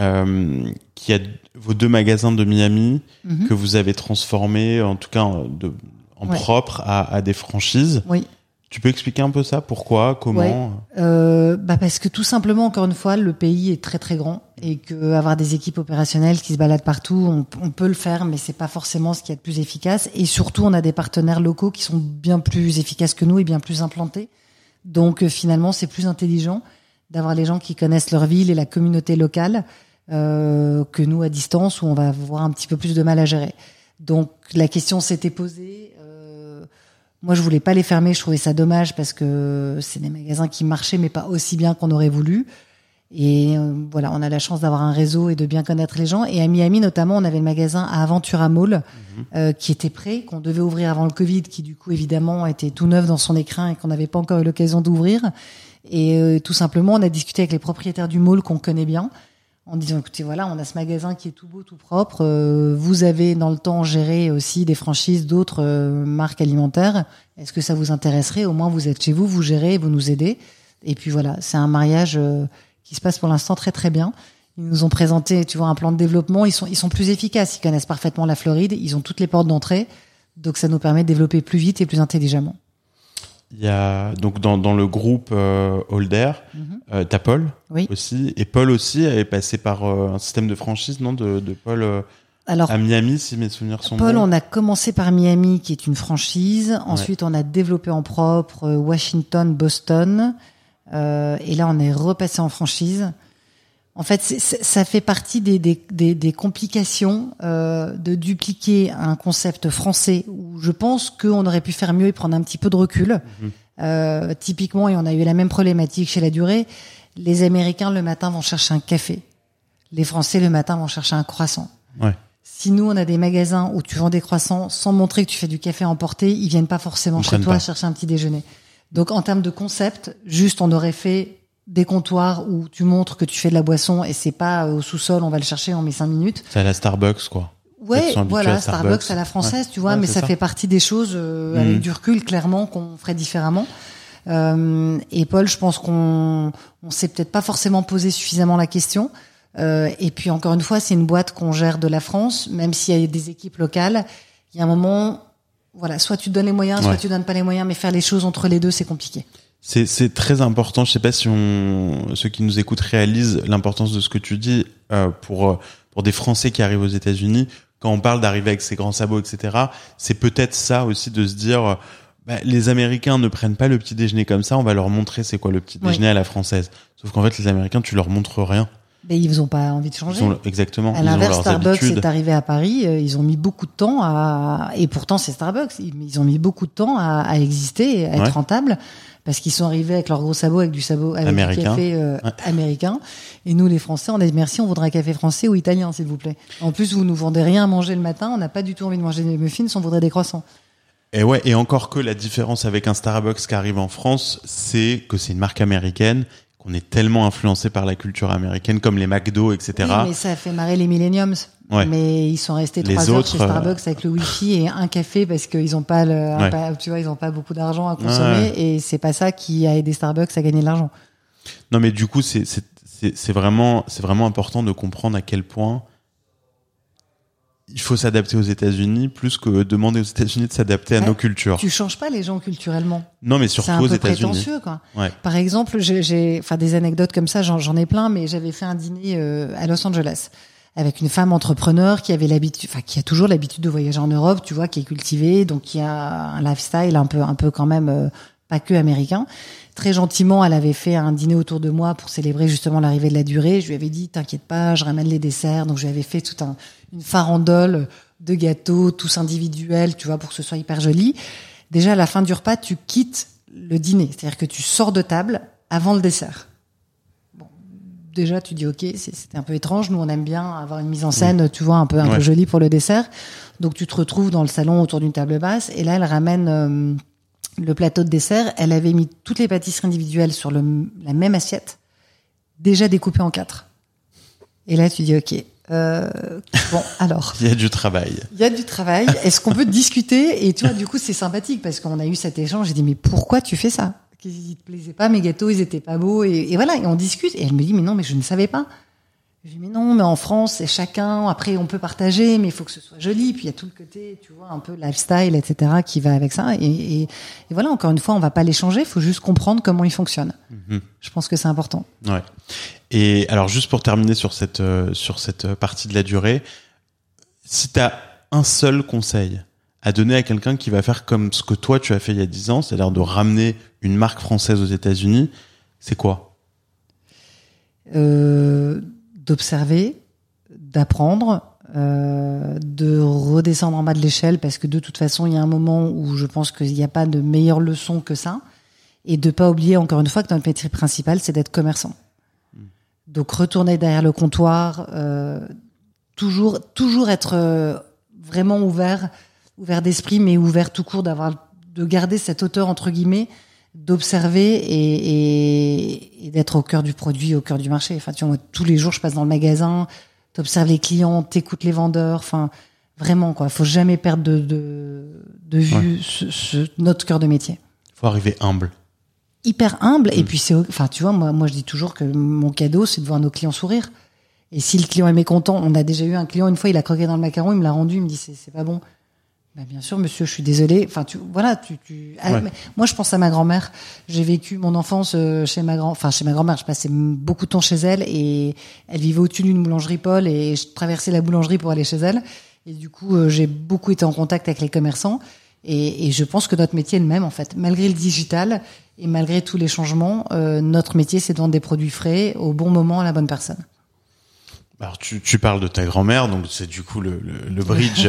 euh, qu'il y a vos deux magasins de Miami Mhm. que vous avez transformés, en tout cas en, de, en Ouais. propre, à, à des franchises. Oui. Tu peux expliquer un peu ça? Pourquoi? Comment? Euh, bah parce que tout simplement, encore une fois, le pays est très très grand et que avoir des équipes opérationnelles qui se baladent partout, on, peut le faire, mais c'est pas forcément ce qui est le plus efficace. Et surtout, on a des partenaires locaux qui sont bien plus efficaces que nous et bien plus implantés. Donc euh, finalement, c'est plus intelligent d'avoir les gens qui connaissent leur ville et la communauté locale euh, que nous à distance où on va avoir un petit peu plus de mal à gérer. Donc la question s'était posée. Moi, je voulais pas les fermer. Je trouvais ça dommage parce que c'est des magasins qui marchaient, mais pas aussi bien qu'on aurait voulu. Et euh, voilà, on a la chance d'avoir un réseau et de bien connaître les gens. Et à Miami, notamment, on avait le magasin à Aventura Mall euh, qui était prêt, qu'on devait ouvrir avant le Covid, qui du coup, évidemment, était tout neuf dans son écrin et qu'on n'avait pas encore eu l'occasion d'ouvrir. Et euh, tout simplement, on a discuté avec les propriétaires du mall qu'on connaît bien, en disant écoutez, voilà, on a ce magasin qui est tout beau, tout propre. euh, vous avez dans le temps géré aussi des franchises d'autres euh, marques alimentaires. Est-ce que ça vous intéresserait? Au moins, vous êtes chez vous, vous gérez, vous nous aidez. Et puis voilà, c'est un mariage euh, qui se passe pour l'instant très très bien. Ils nous ont présenté, tu vois, un plan de développement. Ils sont ils sont plus efficaces. Ils connaissent parfaitement la Floride. Ils ont toutes les portes d'entrée. Donc ça nous permet de développer plus vite et plus intelligemment. Il y a donc dans, dans le groupe euh, Holder, Mhm. euh, t'as Paul Oui. aussi, et Paul aussi est passé par euh, un système de franchise, non, de, de Paul euh, Alors à Miami, si mes souvenirs sont Paul, bons. on a commencé par Miami, qui est une franchise. Ensuite, on a développé en propre euh, Washington, Boston. Euh, et là, on est repassé en franchise. En fait, ça fait partie des, des, des, des complications euh, de dupliquer un concept français où je pense qu'on aurait pu faire mieux et prendre un petit peu de recul. Euh, typiquement, et on a eu la même problématique chez la durée, les Américains le matin vont chercher un café. Les Français le matin vont chercher un croissant. Ouais. Si nous, on a des magasins où tu vends des croissants sans montrer que tu fais du café emporté, ils viennent pas forcément chez toi pas. chercher un petit déjeuner. Donc, en termes de concept, juste, on aurait fait des comptoirs où tu montres que tu fais de la boisson et c'est pas euh, au sous-sol, on va le chercher, on met cinq minutes. C'est à la Starbucks, quoi. Ouais, voilà, à Starbucks. Starbucks. à la française, tu vois, Ouais, mais ça, ça. fait partie des choses euh, Mhm. avec du recul, clairement, qu'on ferait différemment. Euh, et Paul, je pense qu'on on s'est peut-être pas forcément posé suffisamment la question. Euh, et puis encore une fois, c'est une boîte qu'on gère de la France, même s'il y a des équipes locales. Il y a un moment, voilà, soit tu donnes les moyens, soit Ouais. tu donnes pas les moyens, mais faire les choses entre les deux, c'est compliqué. C'est, c'est très important. Je sais pas si on, ceux qui nous écoutent réalisent l'importance de ce que tu dis euh, pour euh, pour des Français qui arrivent aux États-Unis. Quand on parle d'arriver avec ses grands sabots, etc., c'est peut-être ça aussi de se dire, euh, bah, les Américains ne prennent pas le petit déjeuner comme ça. On va leur montrer c'est quoi le petit Oui. déjeuner à la française. Sauf qu'en fait, les Américains, tu leur montres rien. Mais ils ont pas envie de Ils changer. ont exactement. À ils l'inverse, Starbucks est arrivé à Paris. euh, Ils ont mis beaucoup de temps à, et pourtant c'est Starbucks. Ils ils ont mis beaucoup de temps à, à exister, à être Ouais. rentables, parce qu'ils sont arrivés avec leurs gros sabots, avec du sabot, avec Américain. du café euh, Ouais. américain. Et nous, les Français, on a dit merci, on voudrait un café français ou italien, s'il vous plaît. En plus, vous nous vendez rien à manger le matin. On n'a pas du tout envie de manger des muffins, on voudrait des croissants. Et ouais, et encore que la différence avec un Starbucks qui arrive en France, c'est que c'est une marque américaine, qu'on est tellement influencé par la culture américaine, comme les McDo, etc. Oui, mais ça a fait marrer les millenniums. Ouais. Mais ils sont restés Les trois heures autres, chez Starbucks avec le wifi et un café parce qu'ils ont pas le, Ouais. tu vois, ils ont pas beaucoup d'argent à consommer et c'est pas ça qui a aidé Starbucks à gagner de l'argent. Non, mais du coup, c'est vraiment c'est vraiment important de comprendre à quel point il faut s'adapter aux États-Unis plus que demander aux États-Unis de s'adapter à Ouais. nos cultures. Tu changes pas les gens culturellement. Non, mais C'est surtout un aux peu États-Unis. prétentieux, quoi. Ouais. Par exemple, j'ai- enfin, des anecdotes comme ça, j'en ai plein, mais j'avais fait un dîner euh, à Los Angeles avec une femme entrepreneur qui avait l'habitude, enfin, qui a toujours l'habitude de voyager en Europe, tu vois, qui est cultivée, donc qui a un lifestyle un peu, un peu quand même euh, pas que américain. Très gentiment, elle avait fait un dîner autour de moi pour célébrer justement l'arrivée de la durée. Je lui avais dit, t'inquiète pas, je ramène les desserts. Donc je lui avais fait toute un, une farandole de gâteaux, tous individuels, tu vois, pour que ce soit hyper joli. Déjà, à la fin du repas, tu quittes le dîner. C'est-à-dire que tu sors de table avant le dessert. Bon, déjà, tu dis, OK, c'était un peu étrange. Nous, on aime bien avoir une mise en scène, tu vois, un peu, un peu jolie pour le dessert. Donc, tu te retrouves dans le salon autour d'une table basse. Et là, elle ramène... Euh, le plateau de dessert, elle avait mis toutes les pâtisseries individuelles sur le, la même assiette, déjà découpées en quatre. Et là, tu dis, OK, euh, bon, alors. Il y a du travail. Il y a du travail. Est-ce qu'on peut discuter? Et tu vois, du coup, c'est sympathique parce qu'on a eu cet échange. J'ai dit, mais pourquoi tu fais ça? Qu'ils te plaisaient pas, mes gâteaux, ils étaient pas beaux. Et, et, voilà, et on discute. Et elle me dit, mais non, mais je ne savais pas. Je dis mais non, mais en France, c'est chacun. Après, on peut partager, mais il faut que ce soit joli. Puis il y a tout le côté, tu vois, un peu lifestyle, etc., qui va avec ça. Et, et, et voilà, encore une fois, on va pas les changer. Il faut juste comprendre comment ils fonctionnent. Mm-hmm. Je pense que c'est important. Ouais. Et alors, juste pour terminer sur cette euh, sur cette partie de la durée, si tu as un seul conseil à donner à quelqu'un qui va faire comme ce que toi tu as fait il y a 10 ans, c'est-à-dire de ramener une marque française aux États-Unis, c'est quoi? Euh, d'observer, d'apprendre, euh, de redescendre en bas de l'échelle parce que de toute façon il y a un moment où je pense qu'il n'y a pas de meilleure leçon que ça et de pas oublier encore une fois que notre métier principal c'est d'être commerçant. Donc retourner derrière le comptoir, euh, toujours toujours être euh, vraiment ouvert, ouvert d'esprit mais ouvert tout court d'avoir de garder cette hauteur entre guillemets d'observer et, et, et d'être au cœur du produit, au cœur du marché. Enfin, tu vois, tous les jours, je passe dans le magasin, t'observes les clients, t'écoutes les vendeurs. Enfin, vraiment, quoi. Faut jamais perdre de, de, de vue ce, ce, notre cœur de métier. Faut arriver humble. Hyper humble. Et mm. puis, c'est, enfin, tu vois, moi, moi, je dis toujours que mon cadeau, c'est de voir nos clients sourire. Et si le client est mécontent, on a déjà eu un client, une fois, il a croqué dans le macaron, il me l'a rendu, il me dit, c'est, c'est pas bon. Bah bien sûr, monsieur, je suis désolée. Enfin, tu, voilà, tu, tu... Ah, moi, je pense à ma grand-mère. J'ai vécu mon enfance euh, chez ma grand, enfin chez ma grand-mère. Je passais beaucoup de temps chez elle et elle vivait au-dessus d'une boulangerie Paul et je traversais la boulangerie pour aller chez elle. Et du coup, euh, j'ai beaucoup été en contact avec les commerçants et, et, je pense que notre métier est le même en fait, malgré le digital et malgré tous les changements. Euh, notre métier, c'est de vendre des produits frais au bon moment à la bonne personne. Alors tu, tu, parles de ta grand-mère, donc c'est du coup le, le, le bridge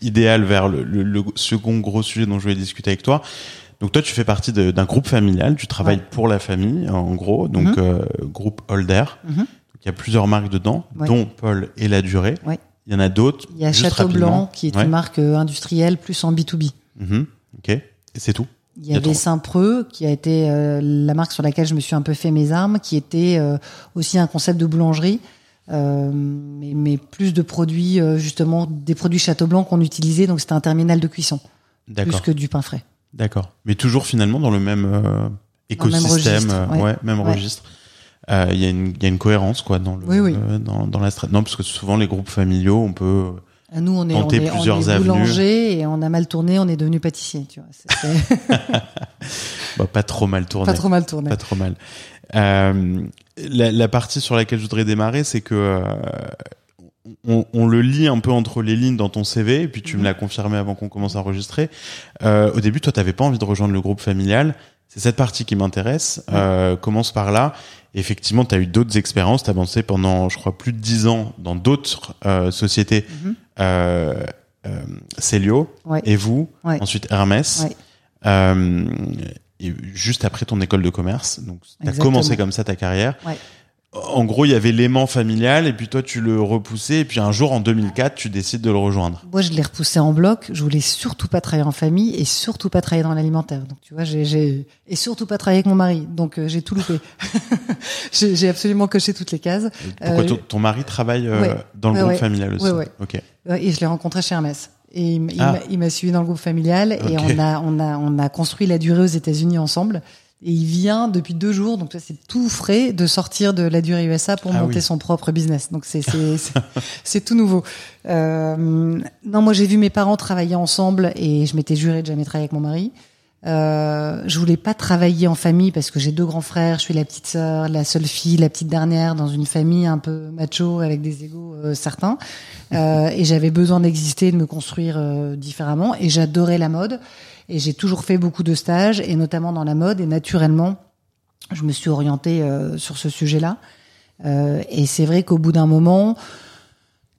idéal vers le, le, second gros sujet dont je voulais discuter avec toi. Donc toi, tu fais partie d'un groupe familial, tu travailles ouais. pour la famille, en gros, donc mm -hmm. euh, groupe Holder. Mm -hmm. Il y a plusieurs marques dedans, ouais. dont Paul et La Durée. Ouais. Il y en a d'autres. Il y a Château Blanc, qui est une marque euh, industrielle plus en B2B. Mm ok, et c'est tout il y avait Saint-Preux, qui a été euh, la marque sur laquelle je me suis un peu fait mes armes, qui était euh, aussi un concept de boulangerie euh, mais, mais, plus de produits, justement, des produits Château Blanc qu'on utilisait, donc c'était un terminal de cuisson, plus que du pain frais. D'accord. Mais toujours finalement dans le même écosystème, même registre, ouais. ouais. même registre. Il y, a une, y a une cohérence quoi dans le oui, oui. dans, dans la stratégie. Non, parce que souvent les groupes familiaux, on peut ah, nous, on est, on est, plusieurs on est boulanger et on a mal tourné, on est devenu pâtissier, tu vois. bah, pas trop mal tourné. Pas trop mal tourné. Pas trop mal. Euh, la, la, partie sur laquelle je voudrais démarrer, c'est que euh, on, on, le lit un peu entre les lignes dans ton CV, et puis tu me l'as confirmé avant qu'on commence à enregistrer. Euh, au début, toi, t'avais pas envie de rejoindre le groupe familial. C'est cette partie qui m'intéresse. Commence par là. Effectivement, tu as eu d'autres expériences. Tu as avancé pendant, je crois, plus de dix ans dans d'autres euh, sociétés. Mm -hmm. Célio ouais. et vous, ouais. ensuite Hermès. Ouais et juste après ton école de commerce. Donc, tu as commencé comme ça ta carrière. En gros, il y avait l'aimant familial, et puis toi, tu le repoussais, et puis un jour, en 2004, tu décides de le rejoindre. Moi, je l'ai repoussé en bloc. Je voulais surtout pas travailler en famille, et surtout pas travailler dans l'alimentaire. Donc, tu vois, j'ai, et surtout pas travailler avec mon mari. Donc, euh, j'ai tout loupé. j'ai absolument coché toutes les cases. Pourquoi euh, ton, mari travaille euh, ouais. dans le ouais, groupe ouais. familial aussi Ok. Et je l'ai rencontré chez Hermès. Et il, ah. il m'a suivi dans le groupe familial okay. et on a, on a, on a construit la durée aux États-Unis ensemble. Et il vient depuis deux jours, donc c'est tout frais de sortir de la durée USA pour ah monter oui. son propre business. Donc c'est c'est tout nouveau. Euh, non, moi j'ai vu mes parents travailler ensemble et je m'étais juré de jamais travailler avec mon mari. Euh, je voulais pas travailler en famille parce que j'ai deux grands frères, je suis la petite sœur, la seule fille, la petite dernière dans une famille un peu macho avec des égos euh, certains. Euh, et j'avais besoin d'exister, de me construire euh, différemment. Et j'adorais la mode. Et j'ai toujours fait beaucoup de stages, et notamment dans la mode. Et naturellement, je me suis orientée euh, sur ce sujet-là. et c'est vrai qu'au bout d'un moment,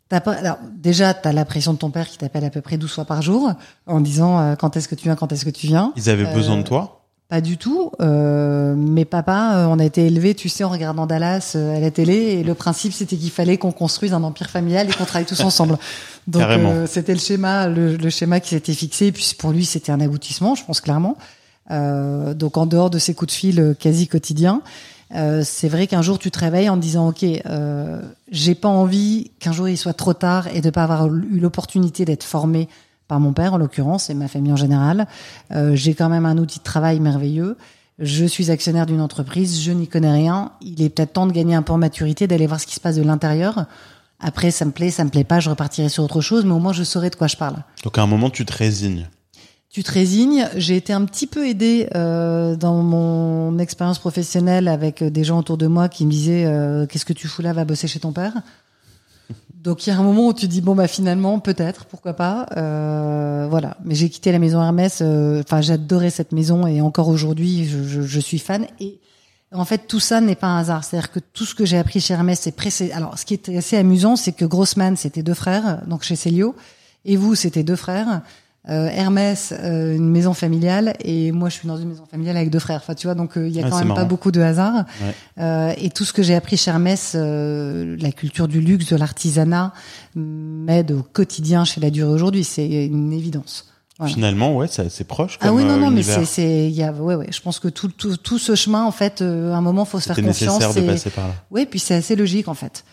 T'as pas, alors déjà, tu as la pression de ton père qui t'appelle à peu près 12 fois par jour en disant euh, quand est-ce que tu viens, quand est-ce que tu viens. Ils avaient besoin de toi? Pas du tout. Euh, mais papa, euh, on a été élevés, tu sais, en regardant Dallas euh, à la télé, et le principe c'était qu'il fallait qu'on construise un empire familial et qu'on travaille tous ensemble. Donc c'était le schéma, le, le schéma qui s'était fixé. Et puis pour lui, c'était un aboutissement, je pense clairement. donc en dehors de ces coups de fil quasi quotidiens. Euh, c'est vrai qu'un jour tu te réveilles en disant ok, euh, j'ai pas envie qu'un jour il soit trop tard et de pas avoir eu l'opportunité d'être formé par mon père en l'occurrence et ma famille en général. Euh, j'ai quand même un outil de travail merveilleux. Je suis actionnaire d'une entreprise, je n'y connais rien. Il est peut-être temps de gagner un peu en maturité, d'aller voir ce qui se passe de l'intérieur. Après, ça me plaît, ça me plaît pas, je repartirai sur autre chose, mais au moins je saurai de quoi je parle. Donc à un moment, tu te résignes tu te résignes. J'ai été un petit peu aidée euh, dans mon expérience professionnelle avec des gens autour de moi qui me disaient euh, qu'est-ce que tu fous là, va bosser chez ton père. Donc il y a un moment où tu dis bon bah finalement peut-être pourquoi pas euh, voilà. Mais j'ai quitté la maison Hermès euh, enfin j'adorais cette maison et encore aujourd'hui je, je, je, suis fan. Et en fait tout ça n'est pas un hasard. C'est-à-dire que tout ce que j'ai appris chez Hermès c'est pressé alors ce qui est assez amusant c'est que Grossman c'était deux frères donc chez Célio et vous c'était deux frères euh, Hermès, euh, une maison familiale, et moi je suis dans une maison familiale avec deux frères. Enfin, tu vois, donc euh, il y a quand même pas beaucoup de hasard. et tout ce que j'ai appris chez Hermès, la culture du luxe, de l'artisanat, m'aide au quotidien chez la durée aujourd'hui. C'est une évidence. Finalement, ouais, c'est assez proche. ah oui, non, non, mais c'est, c'est, il y a, ouais, ouais. Je pense que tout, tout, tout ce chemin, en fait, à un moment, faut se faire confiance. nécessaire de passer par là. Oui, puis c'est assez logique, en fait.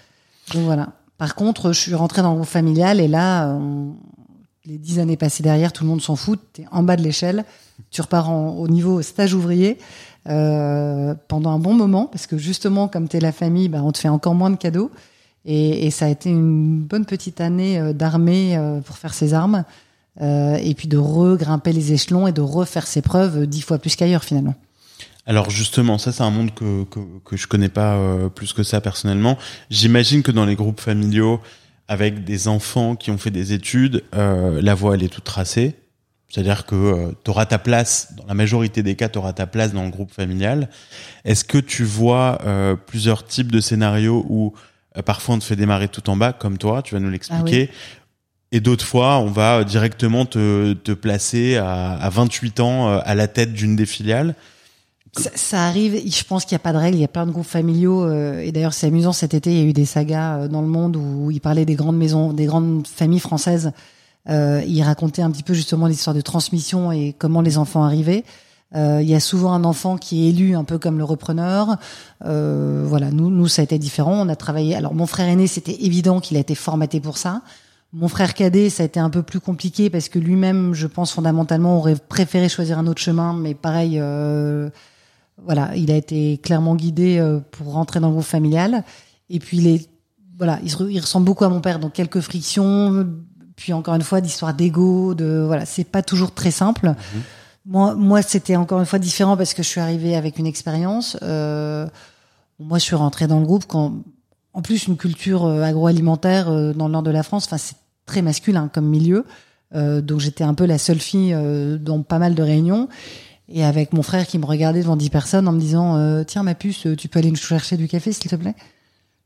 Donc voilà. Par contre, je suis rentrée dans le groupe familial et là, on, les dix années passées derrière, tout le monde s'en fout. Tu es en bas de l'échelle, tu repars au niveau stage ouvrier euh, pendant un bon moment, parce que justement, comme tu es la famille, bah, on te fait encore moins de cadeaux. Et, ça a été une bonne petite année euh, d'armée euh, pour faire ses armes, et puis de regrimper les échelons et de refaire ses preuves dix fois plus qu'ailleurs finalement. Alors justement, ça c'est un monde que, que, que je connais pas plus que ça personnellement. J'imagine que dans les groupes familiaux, avec des enfants qui ont fait des études, euh, la voie elle est toute tracée. C'est-à-dire que euh, tu auras ta place, dans la majorité des cas, tu auras ta place dans le groupe familial. Est-ce que tu vois euh, plusieurs types de scénarios où euh, parfois on te fait démarrer tout en bas, comme toi, tu vas nous l'expliquer, ah oui. et d'autres fois on va directement te, te placer à, à 28 ans euh, à la tête d'une des filiales ça, ça, arrive. Je pense qu'il n'y a pas de règles. Il y a plein de groupes familiaux. Euh, et d'ailleurs, c'est amusant. Cet été, il y a eu des sagas euh, dans le monde où ils parlaient des grandes maisons, des grandes familles françaises. Euh, ils racontaient un petit peu justement l'histoire de transmission et comment les enfants arrivaient. Euh, il y a souvent un enfant qui est élu un peu comme le repreneur. Euh, voilà, nous, nous, ça a été différent. On a travaillé. Alors, mon frère aîné, c'était évident qu'il a été formaté pour ça. Mon frère cadet, ça a été un peu plus compliqué parce que lui-même, je pense fondamentalement, aurait préféré choisir un autre chemin. Mais pareil, euh, voilà, il a été clairement guidé euh, pour rentrer dans le groupe familial. Et puis il est, voilà, il, il ressemble beaucoup à mon père, donc quelques frictions. Puis encore une fois, d'histoire d'ego, de voilà, c'est pas toujours très simple. Mmh. Moi, moi, c'était encore une fois différent parce que je suis arrivée avec une expérience. Euh, moi, je suis rentrée dans le groupe quand, en plus, une culture euh, agroalimentaire euh, dans le nord de la France. Enfin, c'est très masculin comme milieu. Euh, donc j'étais un peu la seule fille euh, dans pas mal de réunions et avec mon frère qui me regardait devant dix personnes en me disant euh, tiens ma puce tu peux aller nous chercher du café s'il te plaît?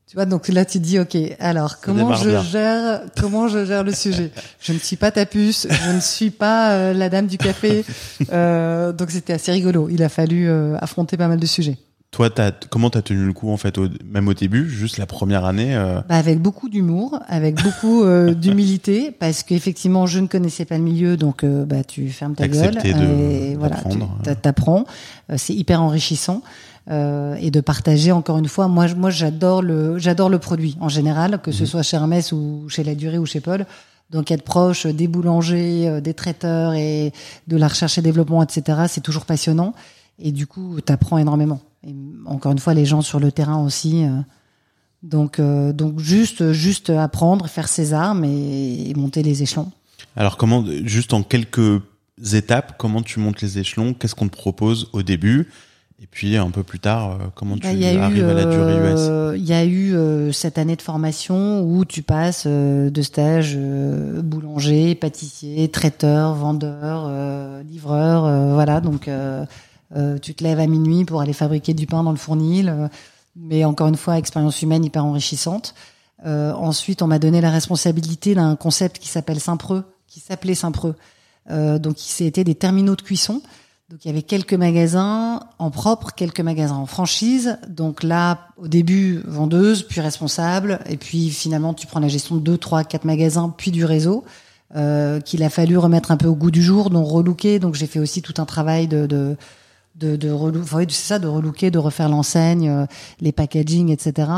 Tu vois donc là tu te dis ok alors comment je bien. gère comment je gère le sujet? Je ne suis pas ta puce je ne suis pas euh, la dame du café. Euh, donc c'était assez rigolo. Il a fallu euh, affronter pas mal de sujets toi, as, comment t'as tenu le coup en fait, au, même au début, juste la première année euh... bah Avec beaucoup d'humour, avec beaucoup euh, d'humilité, parce qu'effectivement, je ne connaissais pas le milieu, donc euh, bah tu fermes ta gueule et voilà, tu t'apprends. Euh, c'est hyper enrichissant euh, et de partager encore une fois. Moi, moi, j'adore le, j'adore le produit en général, que ce mmh. soit chez Hermès ou chez La Durée ou chez Paul. Donc être proche des boulangers, des traiteurs et de la recherche et développement, etc. C'est toujours passionnant. Et du coup, t'apprends énormément. Et encore une fois, les gens sur le terrain aussi. Euh, donc, euh, donc juste, juste apprendre, faire ses armes et, et, monter les échelons. Alors comment, juste en quelques étapes Comment tu montes les échelons? Qu'est-ce qu'on te propose au début? Et puis un peu plus tard, euh, comment tu bah, arrives à la durée US Il y a eu euh, cette année de formation où tu passes de stage boulanger, pâtissier, traiteur, vendeur, livreur, voilà. Donc tu te lèves à minuit pour aller fabriquer du pain dans le fournil, mais encore une fois expérience humaine hyper enrichissante. ensuite, on m'a donné la responsabilité d'un concept qui s'appelle Saint-Preux, qui s'appelait Saint-Preux. donc c'était des terminaux de cuisson. Donc il y avait quelques magasins en propre, quelques magasins en franchise. Donc là, au début, vendeuse, puis responsable, et puis finalement, tu prends la gestion de deux, trois, quatre magasins, puis du réseau, euh, qu'il a fallu remettre un peu au goût du jour, donc relooker. Donc j'ai fait aussi tout un travail de de de, de ça, de relooker, de refaire l'enseigne, euh, les packaging, etc.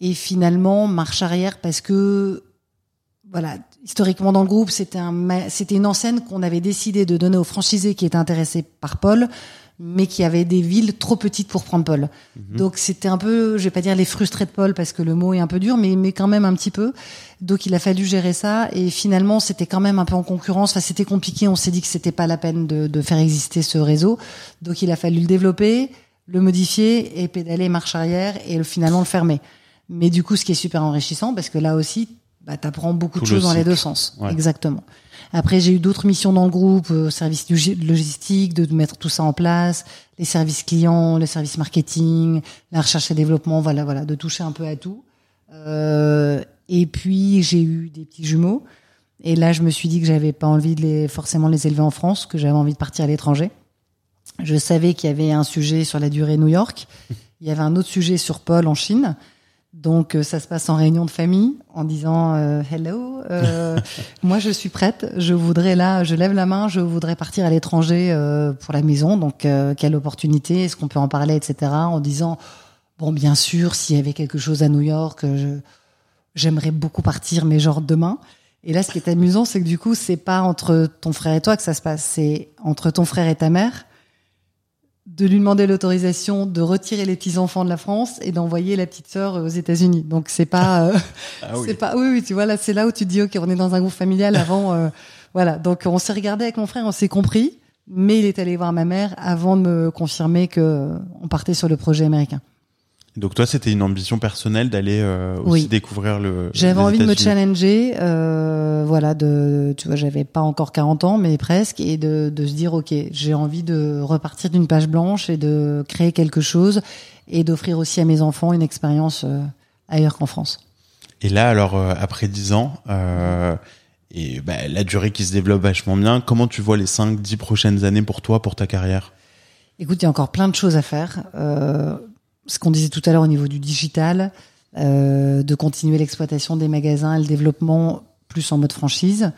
Et finalement, marche arrière parce que voilà, historiquement dans le groupe, c'était un, c'était une enseigne qu'on avait décidé de donner aux franchisés qui étaient intéressés par Paul, mais qui avaient des villes trop petites pour prendre Paul. Mhm. Donc c'était un peu, je vais pas dire les frustrés de Paul parce que le mot est un peu dur, mais mais quand même un petit peu. Donc il a fallu gérer ça et finalement c'était quand même un peu en concurrence. Enfin c'était compliqué. On s'est dit que c'était pas la peine de, de faire exister ce réseau. Donc il a fallu le développer, le modifier et pédaler marche arrière et finalement le fermer. Mais du coup, ce qui est super enrichissant, parce que là aussi, bah, tu apprends beaucoup de choses dans les deux sens. Exactement. Après, j'ai eu d'autres missions dans le groupe, euh, service logistique, de mettre tout ça en place, les services clients, le service marketing, la recherche et développement, voilà, voilà, de toucher un peu à tout. Euh, et puis, j'ai eu des petits jumeaux. Et là, je me suis dit que j'avais pas envie de les, forcément les élever en France, que j'avais envie de partir à l'étranger. Je savais qu'il y avait un sujet sur la durée New York. Il y avait un autre sujet sur Paul en Chine. Donc euh, ça se passe en réunion de famille en disant euh, hello, euh, moi je suis prête, je voudrais là, je lève la main, je voudrais partir à l'étranger pour la maison. Donc quelle opportunité, est-ce qu'on peut en parler, etc. En disant bon bien sûr s'il y avait quelque chose à New York, je j'aimerais beaucoup partir, mais genre demain. Et là ce qui est amusant c'est que du coup c'est pas entre ton frère et toi que ça se passe, c'est entre ton frère et ta mère de lui demander l'autorisation de retirer les petits enfants de la France et d'envoyer la petite sœur aux États-Unis. Donc c'est pas, euh, ah oui. c'est pas, oui, oui, tu vois là, c'est là où tu te dis ok, on est dans un groupe familial avant, euh, voilà. Donc on s'est regardé avec mon frère, on s'est compris, mais il est allé voir ma mère avant de me confirmer que on partait sur le projet américain. Donc toi, c'était une ambition personnelle d'aller euh, aussi découvrir le. J'avais envie de me challenger, euh, voilà, de, tu vois, j'avais pas encore 40 ans, mais presque, et de, de se dire, ok, j'ai envie de repartir d'une page blanche et de créer quelque chose et d'offrir aussi à mes enfants une expérience euh, ailleurs qu'en France. Et là, alors euh, après 10 ans, euh, et bah, la durée qui se développe vachement bien, comment tu vois les 5-10 prochaines années pour toi, pour ta carrière? Écoute, il y a encore plein de choses à faire. Euh, ce qu'on disait tout à l'heure au niveau du digital, euh, de continuer l'exploitation des magasins et le développement plus en mode franchise.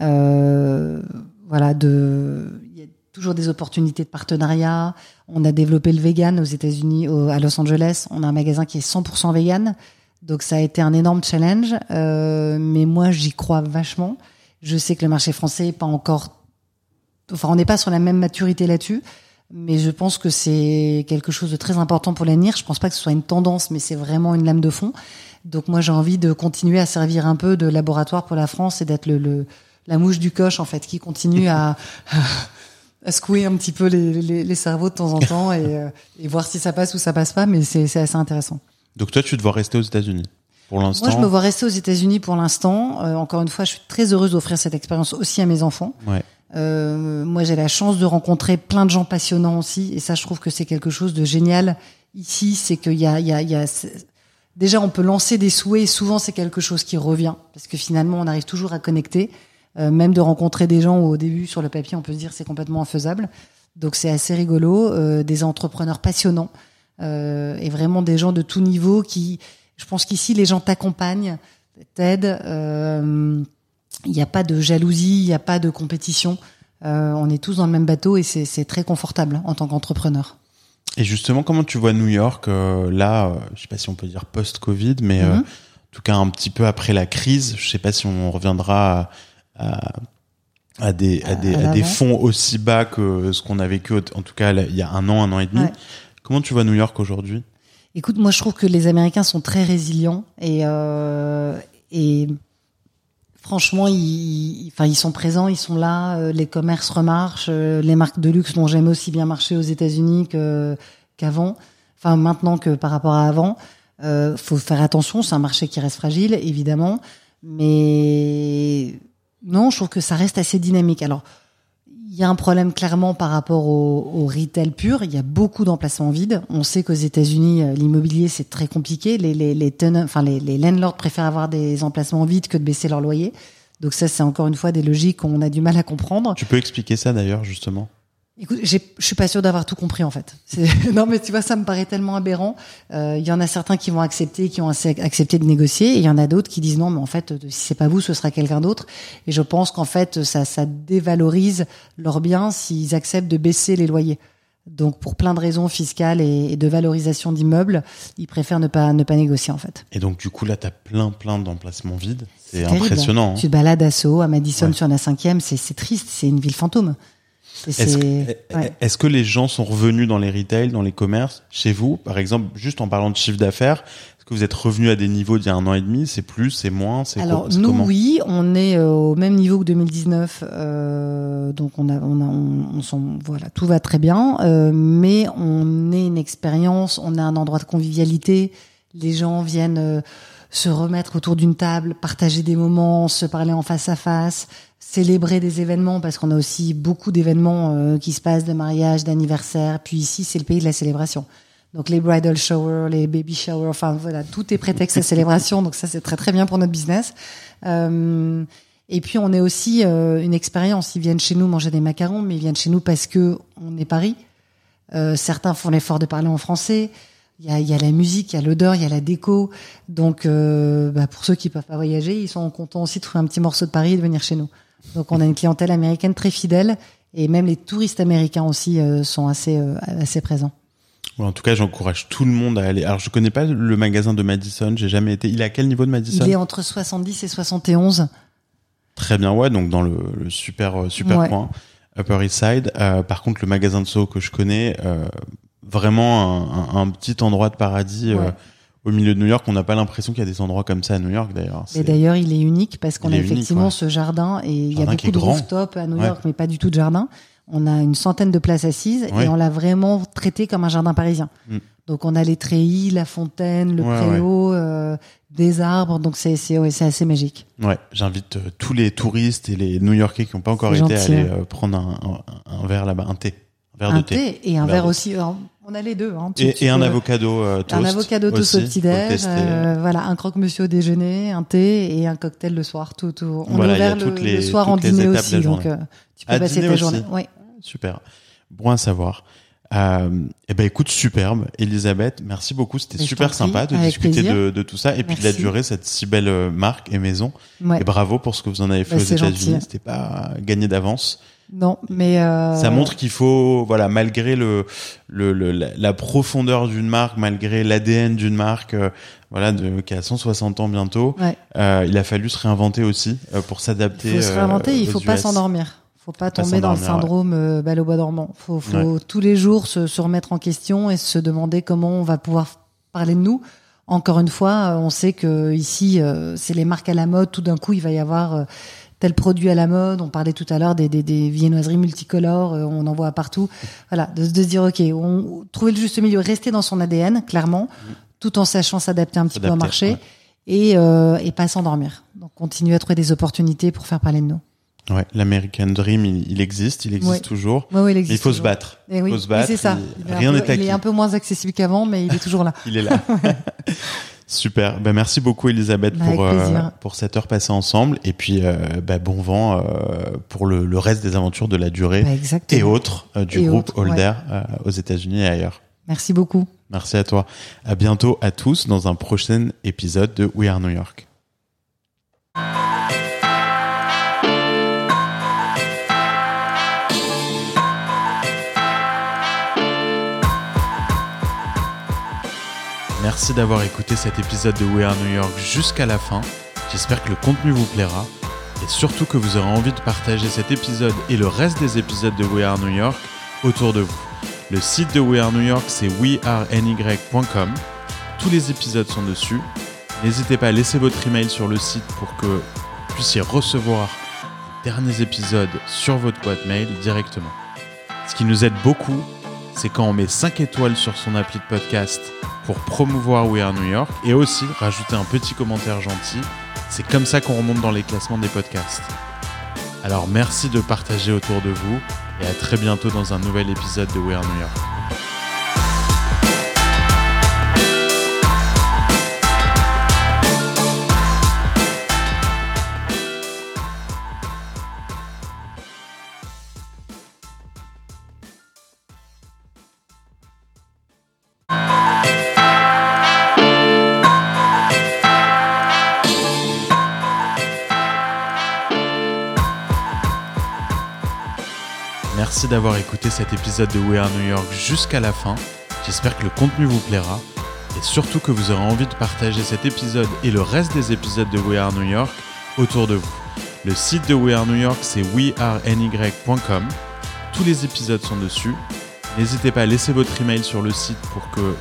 Euh, voilà, de, il y a toujours des opportunités de partenariat. On a développé le vegan aux États-Unis, à Los Angeles. On a un magasin qui est 100% vegan. Donc ça a été un énorme challenge, euh, mais moi j'y crois vachement. Je sais que le marché français est pas encore, enfin on n'est pas sur la même maturité là-dessus mais je pense que c'est quelque chose de très important pour l'avenir. Je pense pas que ce soit une tendance, mais c'est vraiment une lame de fond. Donc moi, j'ai envie de continuer à servir un peu de laboratoire pour la France et d'être le, le, la mouche du coche en fait, qui continue à, à secouer un petit peu les, les, les, cerveaux de temps en temps et, euh, et voir si ça passe ou ça passe pas. Mais c'est assez intéressant. Donc toi, tu te vois rester aux États-Unis pour l'instant? Moi, je me vois rester aux États-Unis pour l'instant. Euh, encore une fois, je suis très heureuse d'offrir cette expérience aussi à mes enfants. Ouais. Euh, moi, j'ai la chance de rencontrer plein de gens passionnants aussi, et ça, je trouve que c'est quelque chose de génial ici. C'est qu'il y a, il y a, il y a déjà, on peut lancer des souhaits, souvent c'est quelque chose qui revient, parce que finalement, on arrive toujours à connecter. Euh, même de rencontrer des gens où au début, sur le papier, on peut se dire c'est complètement infaisable. Donc c'est assez rigolo. Euh, des entrepreneurs passionnants euh, et vraiment des gens de tout niveau qui, je pense qu'ici, les gens t'accompagnent, t'aident. Euh, il n'y a pas de jalousie, il n'y a pas de compétition. Euh, on est tous dans le même bateau et c'est très confortable en tant qu'entrepreneur. Et justement, comment tu vois New York euh, là euh, Je sais pas si on peut dire post-Covid, mais euh, mhm. en tout cas un petit peu après la crise. Je sais pas si on reviendra à, à, des, à, des, à des fonds aussi bas que ce qu'on a vécu en tout cas il y a un an, un an et demi. Comment tu vois New York aujourd'hui? Écoute, moi je trouve que les Américains sont très résilients et, et Franchement, ils, enfin, ils sont présents, ils sont là. euh, les commerces remarchent. euh, les marques de luxe dont j'aime aussi bien marcher aux États-Unis qu'avant. Enfin, maintenant que par rapport à avant. Euh, faut faire attention. C'est un marché qui reste fragile, évidemment. Mais non, je trouve que ça reste assez dynamique. Alors, il y a un problème clairement par rapport au, retail pur. Il y a beaucoup d'emplacements vides. On sait qu'aux États-Unis, euh, l'immobilier c'est très compliqué. Les les enfin les, les landlords préfèrent avoir des emplacements vides que de baisser leur loyer. Donc ça, c'est encore une fois des logiques qu'on a du mal à comprendre. Tu peux expliquer ça d'ailleurs, justement? Écoute, je suis pas sûre d'avoir tout compris en fait. Non, mais tu vois, ça me paraît tellement aberrant. Euh, Il y en a certains qui vont accepter, qui ont accepté de négocier, et il y en a d'autres qui disent non, mais en fait, euh, si c'est pas vous, ce sera quelqu'un d'autre. Et je pense qu'en fait, ça, ça dévalorise leurs biens s'ils acceptent de baisser les loyers. Donc, pour plein de raisons fiscales et, et de valorisation d'immeubles, ils préfèrent ne pas ne pas négocier en fait. Et donc, du coup, là, tu as plein, plein d'emplacements vides. C'est impressionnant. hein. Tu te balades à Soho, à Madison Ouais. sur la cinquième, c'est triste, c'est une ville fantôme. Est-ce que, ouais. est-ce que les gens sont revenus dans les retails, dans les commerces, chez vous? Par exemple, juste en parlant de chiffre d'affaires, est-ce que vous êtes revenus à des niveaux d'il y a un an et demi? C'est plus, c'est moins c'est Alors nous comment? oui, on est euh, au même niveau que 2019, euh, donc on a, on a, on, on voilà, tout va très bien, euh, mais on est une expérience, on a un endroit de convivialité, les gens viennent euh, se remettre autour d'une table, partager des moments, se parler en face à face, célébrer des événements parce qu'on a aussi beaucoup d'événements euh, qui se passent, de mariages, d'anniversaires. Puis ici, c'est le pays de la célébration. Donc les bridal showers, les baby showers, enfin voilà, tout est prétexte à célébration. Donc ça, c'est très très bien pour notre business. Euh, et puis on est aussi euh, une expérience. Ils viennent chez nous manger des macarons, mais ils viennent chez nous parce que on est Paris. Euh, certains font l'effort de parler en français. Il y a, y a la musique, il y a l'odeur, il y a la déco. Donc, euh, bah, pour ceux qui peuvent pas voyager, ils sont contents aussi de trouver un petit morceau de Paris et de venir chez nous. Donc, on a une clientèle américaine très fidèle et même les touristes américains aussi euh, sont assez euh, assez présents. En tout cas, j'encourage tout le monde à aller. Alors, je connais pas le magasin de Madison, j'ai jamais été. Il est à quel niveau de Madison? Il est entre 70 et 71. Très bien, ouais, donc dans le, le super euh, super Ouais. coin, Upper East Side. Euh, par contre, le magasin de Soho que je connais, euh, vraiment un, un- un petit endroit de paradis euh, au milieu de New York. On n'a pas l'impression qu'il y a des endroits comme ça à New York d'ailleurs. Et d'ailleurs, il est unique parce qu'on a unique, effectivement ouais. ce jardin et il y a beaucoup de rooftops à New Ouais. York, mais pas du tout de jardin. On a une centaine de places assises Ouais. et on l'a vraiment traité comme un jardin parisien. Mm. Donc on a les treillis, la fontaine, le préau, euh, des arbres. Donc c'est assez magique. Ouais, j'invite euh, tous les touristes et les New-Yorkais qui n'ont pas encore été à aller euh, prendre un, un, un verre là-bas, un thé, verre un de thé, thé et un Verre aussi. Alors, on a les deux. Hein. Tu- et, tu et un avocado euh, toast. Un avocado toast aussi, au tester. euh, voilà, un croque-monsieur au déjeuner, un thé et un cocktail le soir. Tout, tout. On Voilà, est ouvert le, les- le soir en dîner aussi, donc euh, tu peux À passer ta journée. Super. Bon à savoir. Euh, eh ben écoute, superbe, Elisabeth. Merci beaucoup. C'était super prie, sympa de discuter de, de tout ça et puis de la durée cette si belle euh, marque et maison. Ouais. Et bravo pour ce que vous en avez fait Bah, aux États-Unis. C'était pas gagné d'avance. Non, mais euh, Ça montre qu'il faut, voilà, malgré le, le, le- la, la profondeur d'une marque, malgré l'ADN d'une marque, euh, voilà, de, qui a 160 ans bientôt, Ouais. euh, il a fallu se réinventer aussi euh, pour Il s'adapter. faut se réinventer, il faut pas s'endormir. Faut pas tomber dans le s'endormir, ouais. syndrome euh, balle au bois dormant. faut, faut tous les jours se, se remettre en question et se demander comment on va pouvoir parler de nous. Encore une fois, euh, on sait que ici, euh, c'est les marques à la mode. Tout d'un coup, il va y avoir tel produit à la mode. On parlait tout à l'heure des, des, des viennoiseries multicolores. on en voit partout. Voilà, de, se dire, ok, on, trouver le juste milieu, rester dans son ADN, clairement, tout en sachant s'adapter un petit peu au marché ouais. et, euh, et pas s'endormir. Donc, continuer à trouver des opportunités pour faire parler de nous. Ouais, l'American Dream, il, il existe, il existe Ouais. toujours. Ouais, ouais, il Mais existe il faut se battre. Et oui, faut se battre. c'est ça. il- Il est un rien peu- n'est acquis. Il est un peu moins accessible qu'avant, mais il est toujours là. Il est là. Super. Ben merci beaucoup Elisabeth Bah, pour euh, pour cette heure passée ensemble et puis euh, bah, bon vent euh, pour le, le reste des aventures de la durée Bah, et autres euh, du Et groupe autres. Holder aux États-Unis et ailleurs. Merci beaucoup. Merci à toi. À bientôt à tous dans un prochain épisode de We Are New York. Merci d'avoir écouté cet épisode de We Are New York jusqu'à la fin. J'espère que le contenu vous plaira et surtout que vous aurez envie de partager cet épisode et le reste des épisodes de We Are New York autour de vous. Le site de We Are New York, c'est weareny.com. Tous les épisodes sont dessus. N'hésitez pas à laisser votre email sur le site pour que puissiez recevoir les derniers épisodes sur votre boîte mail directement. Ce qui nous aide beaucoup, c'est quand on met 5 étoiles sur son appli de podcast pour promouvoir We Are New York et aussi rajouter un petit commentaire gentil. C'est comme ça qu'on remonte dans les classements des podcasts. Alors merci de partager autour de vous et à très bientôt dans un nouvel épisode de We Are New York. Merci d'avoir écouté cet épisode de We Are New York jusqu'à la fin. J'espère que le contenu vous plaira et surtout que vous aurez envie de partager cet épisode et le reste des épisodes de We Are New York autour de vous. Le site de We Are New York, c'est weareny.com. Tous les épisodes sont dessus. N'hésitez pas à laisser votre email sur le site pour que vous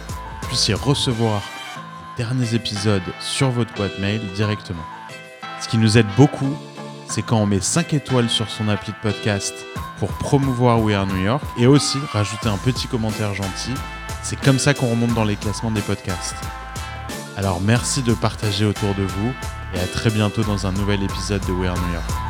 puissiez recevoir les derniers épisodes sur votre boîte mail directement. Ce qui nous aide beaucoup, c'est quand on met 5 étoiles sur son appli de podcast pour promouvoir We Are New York et aussi rajouter un petit commentaire gentil. C'est comme ça qu'on remonte dans les classements des podcasts. Alors merci de partager autour de vous et à très bientôt dans un nouvel épisode de We Are New York.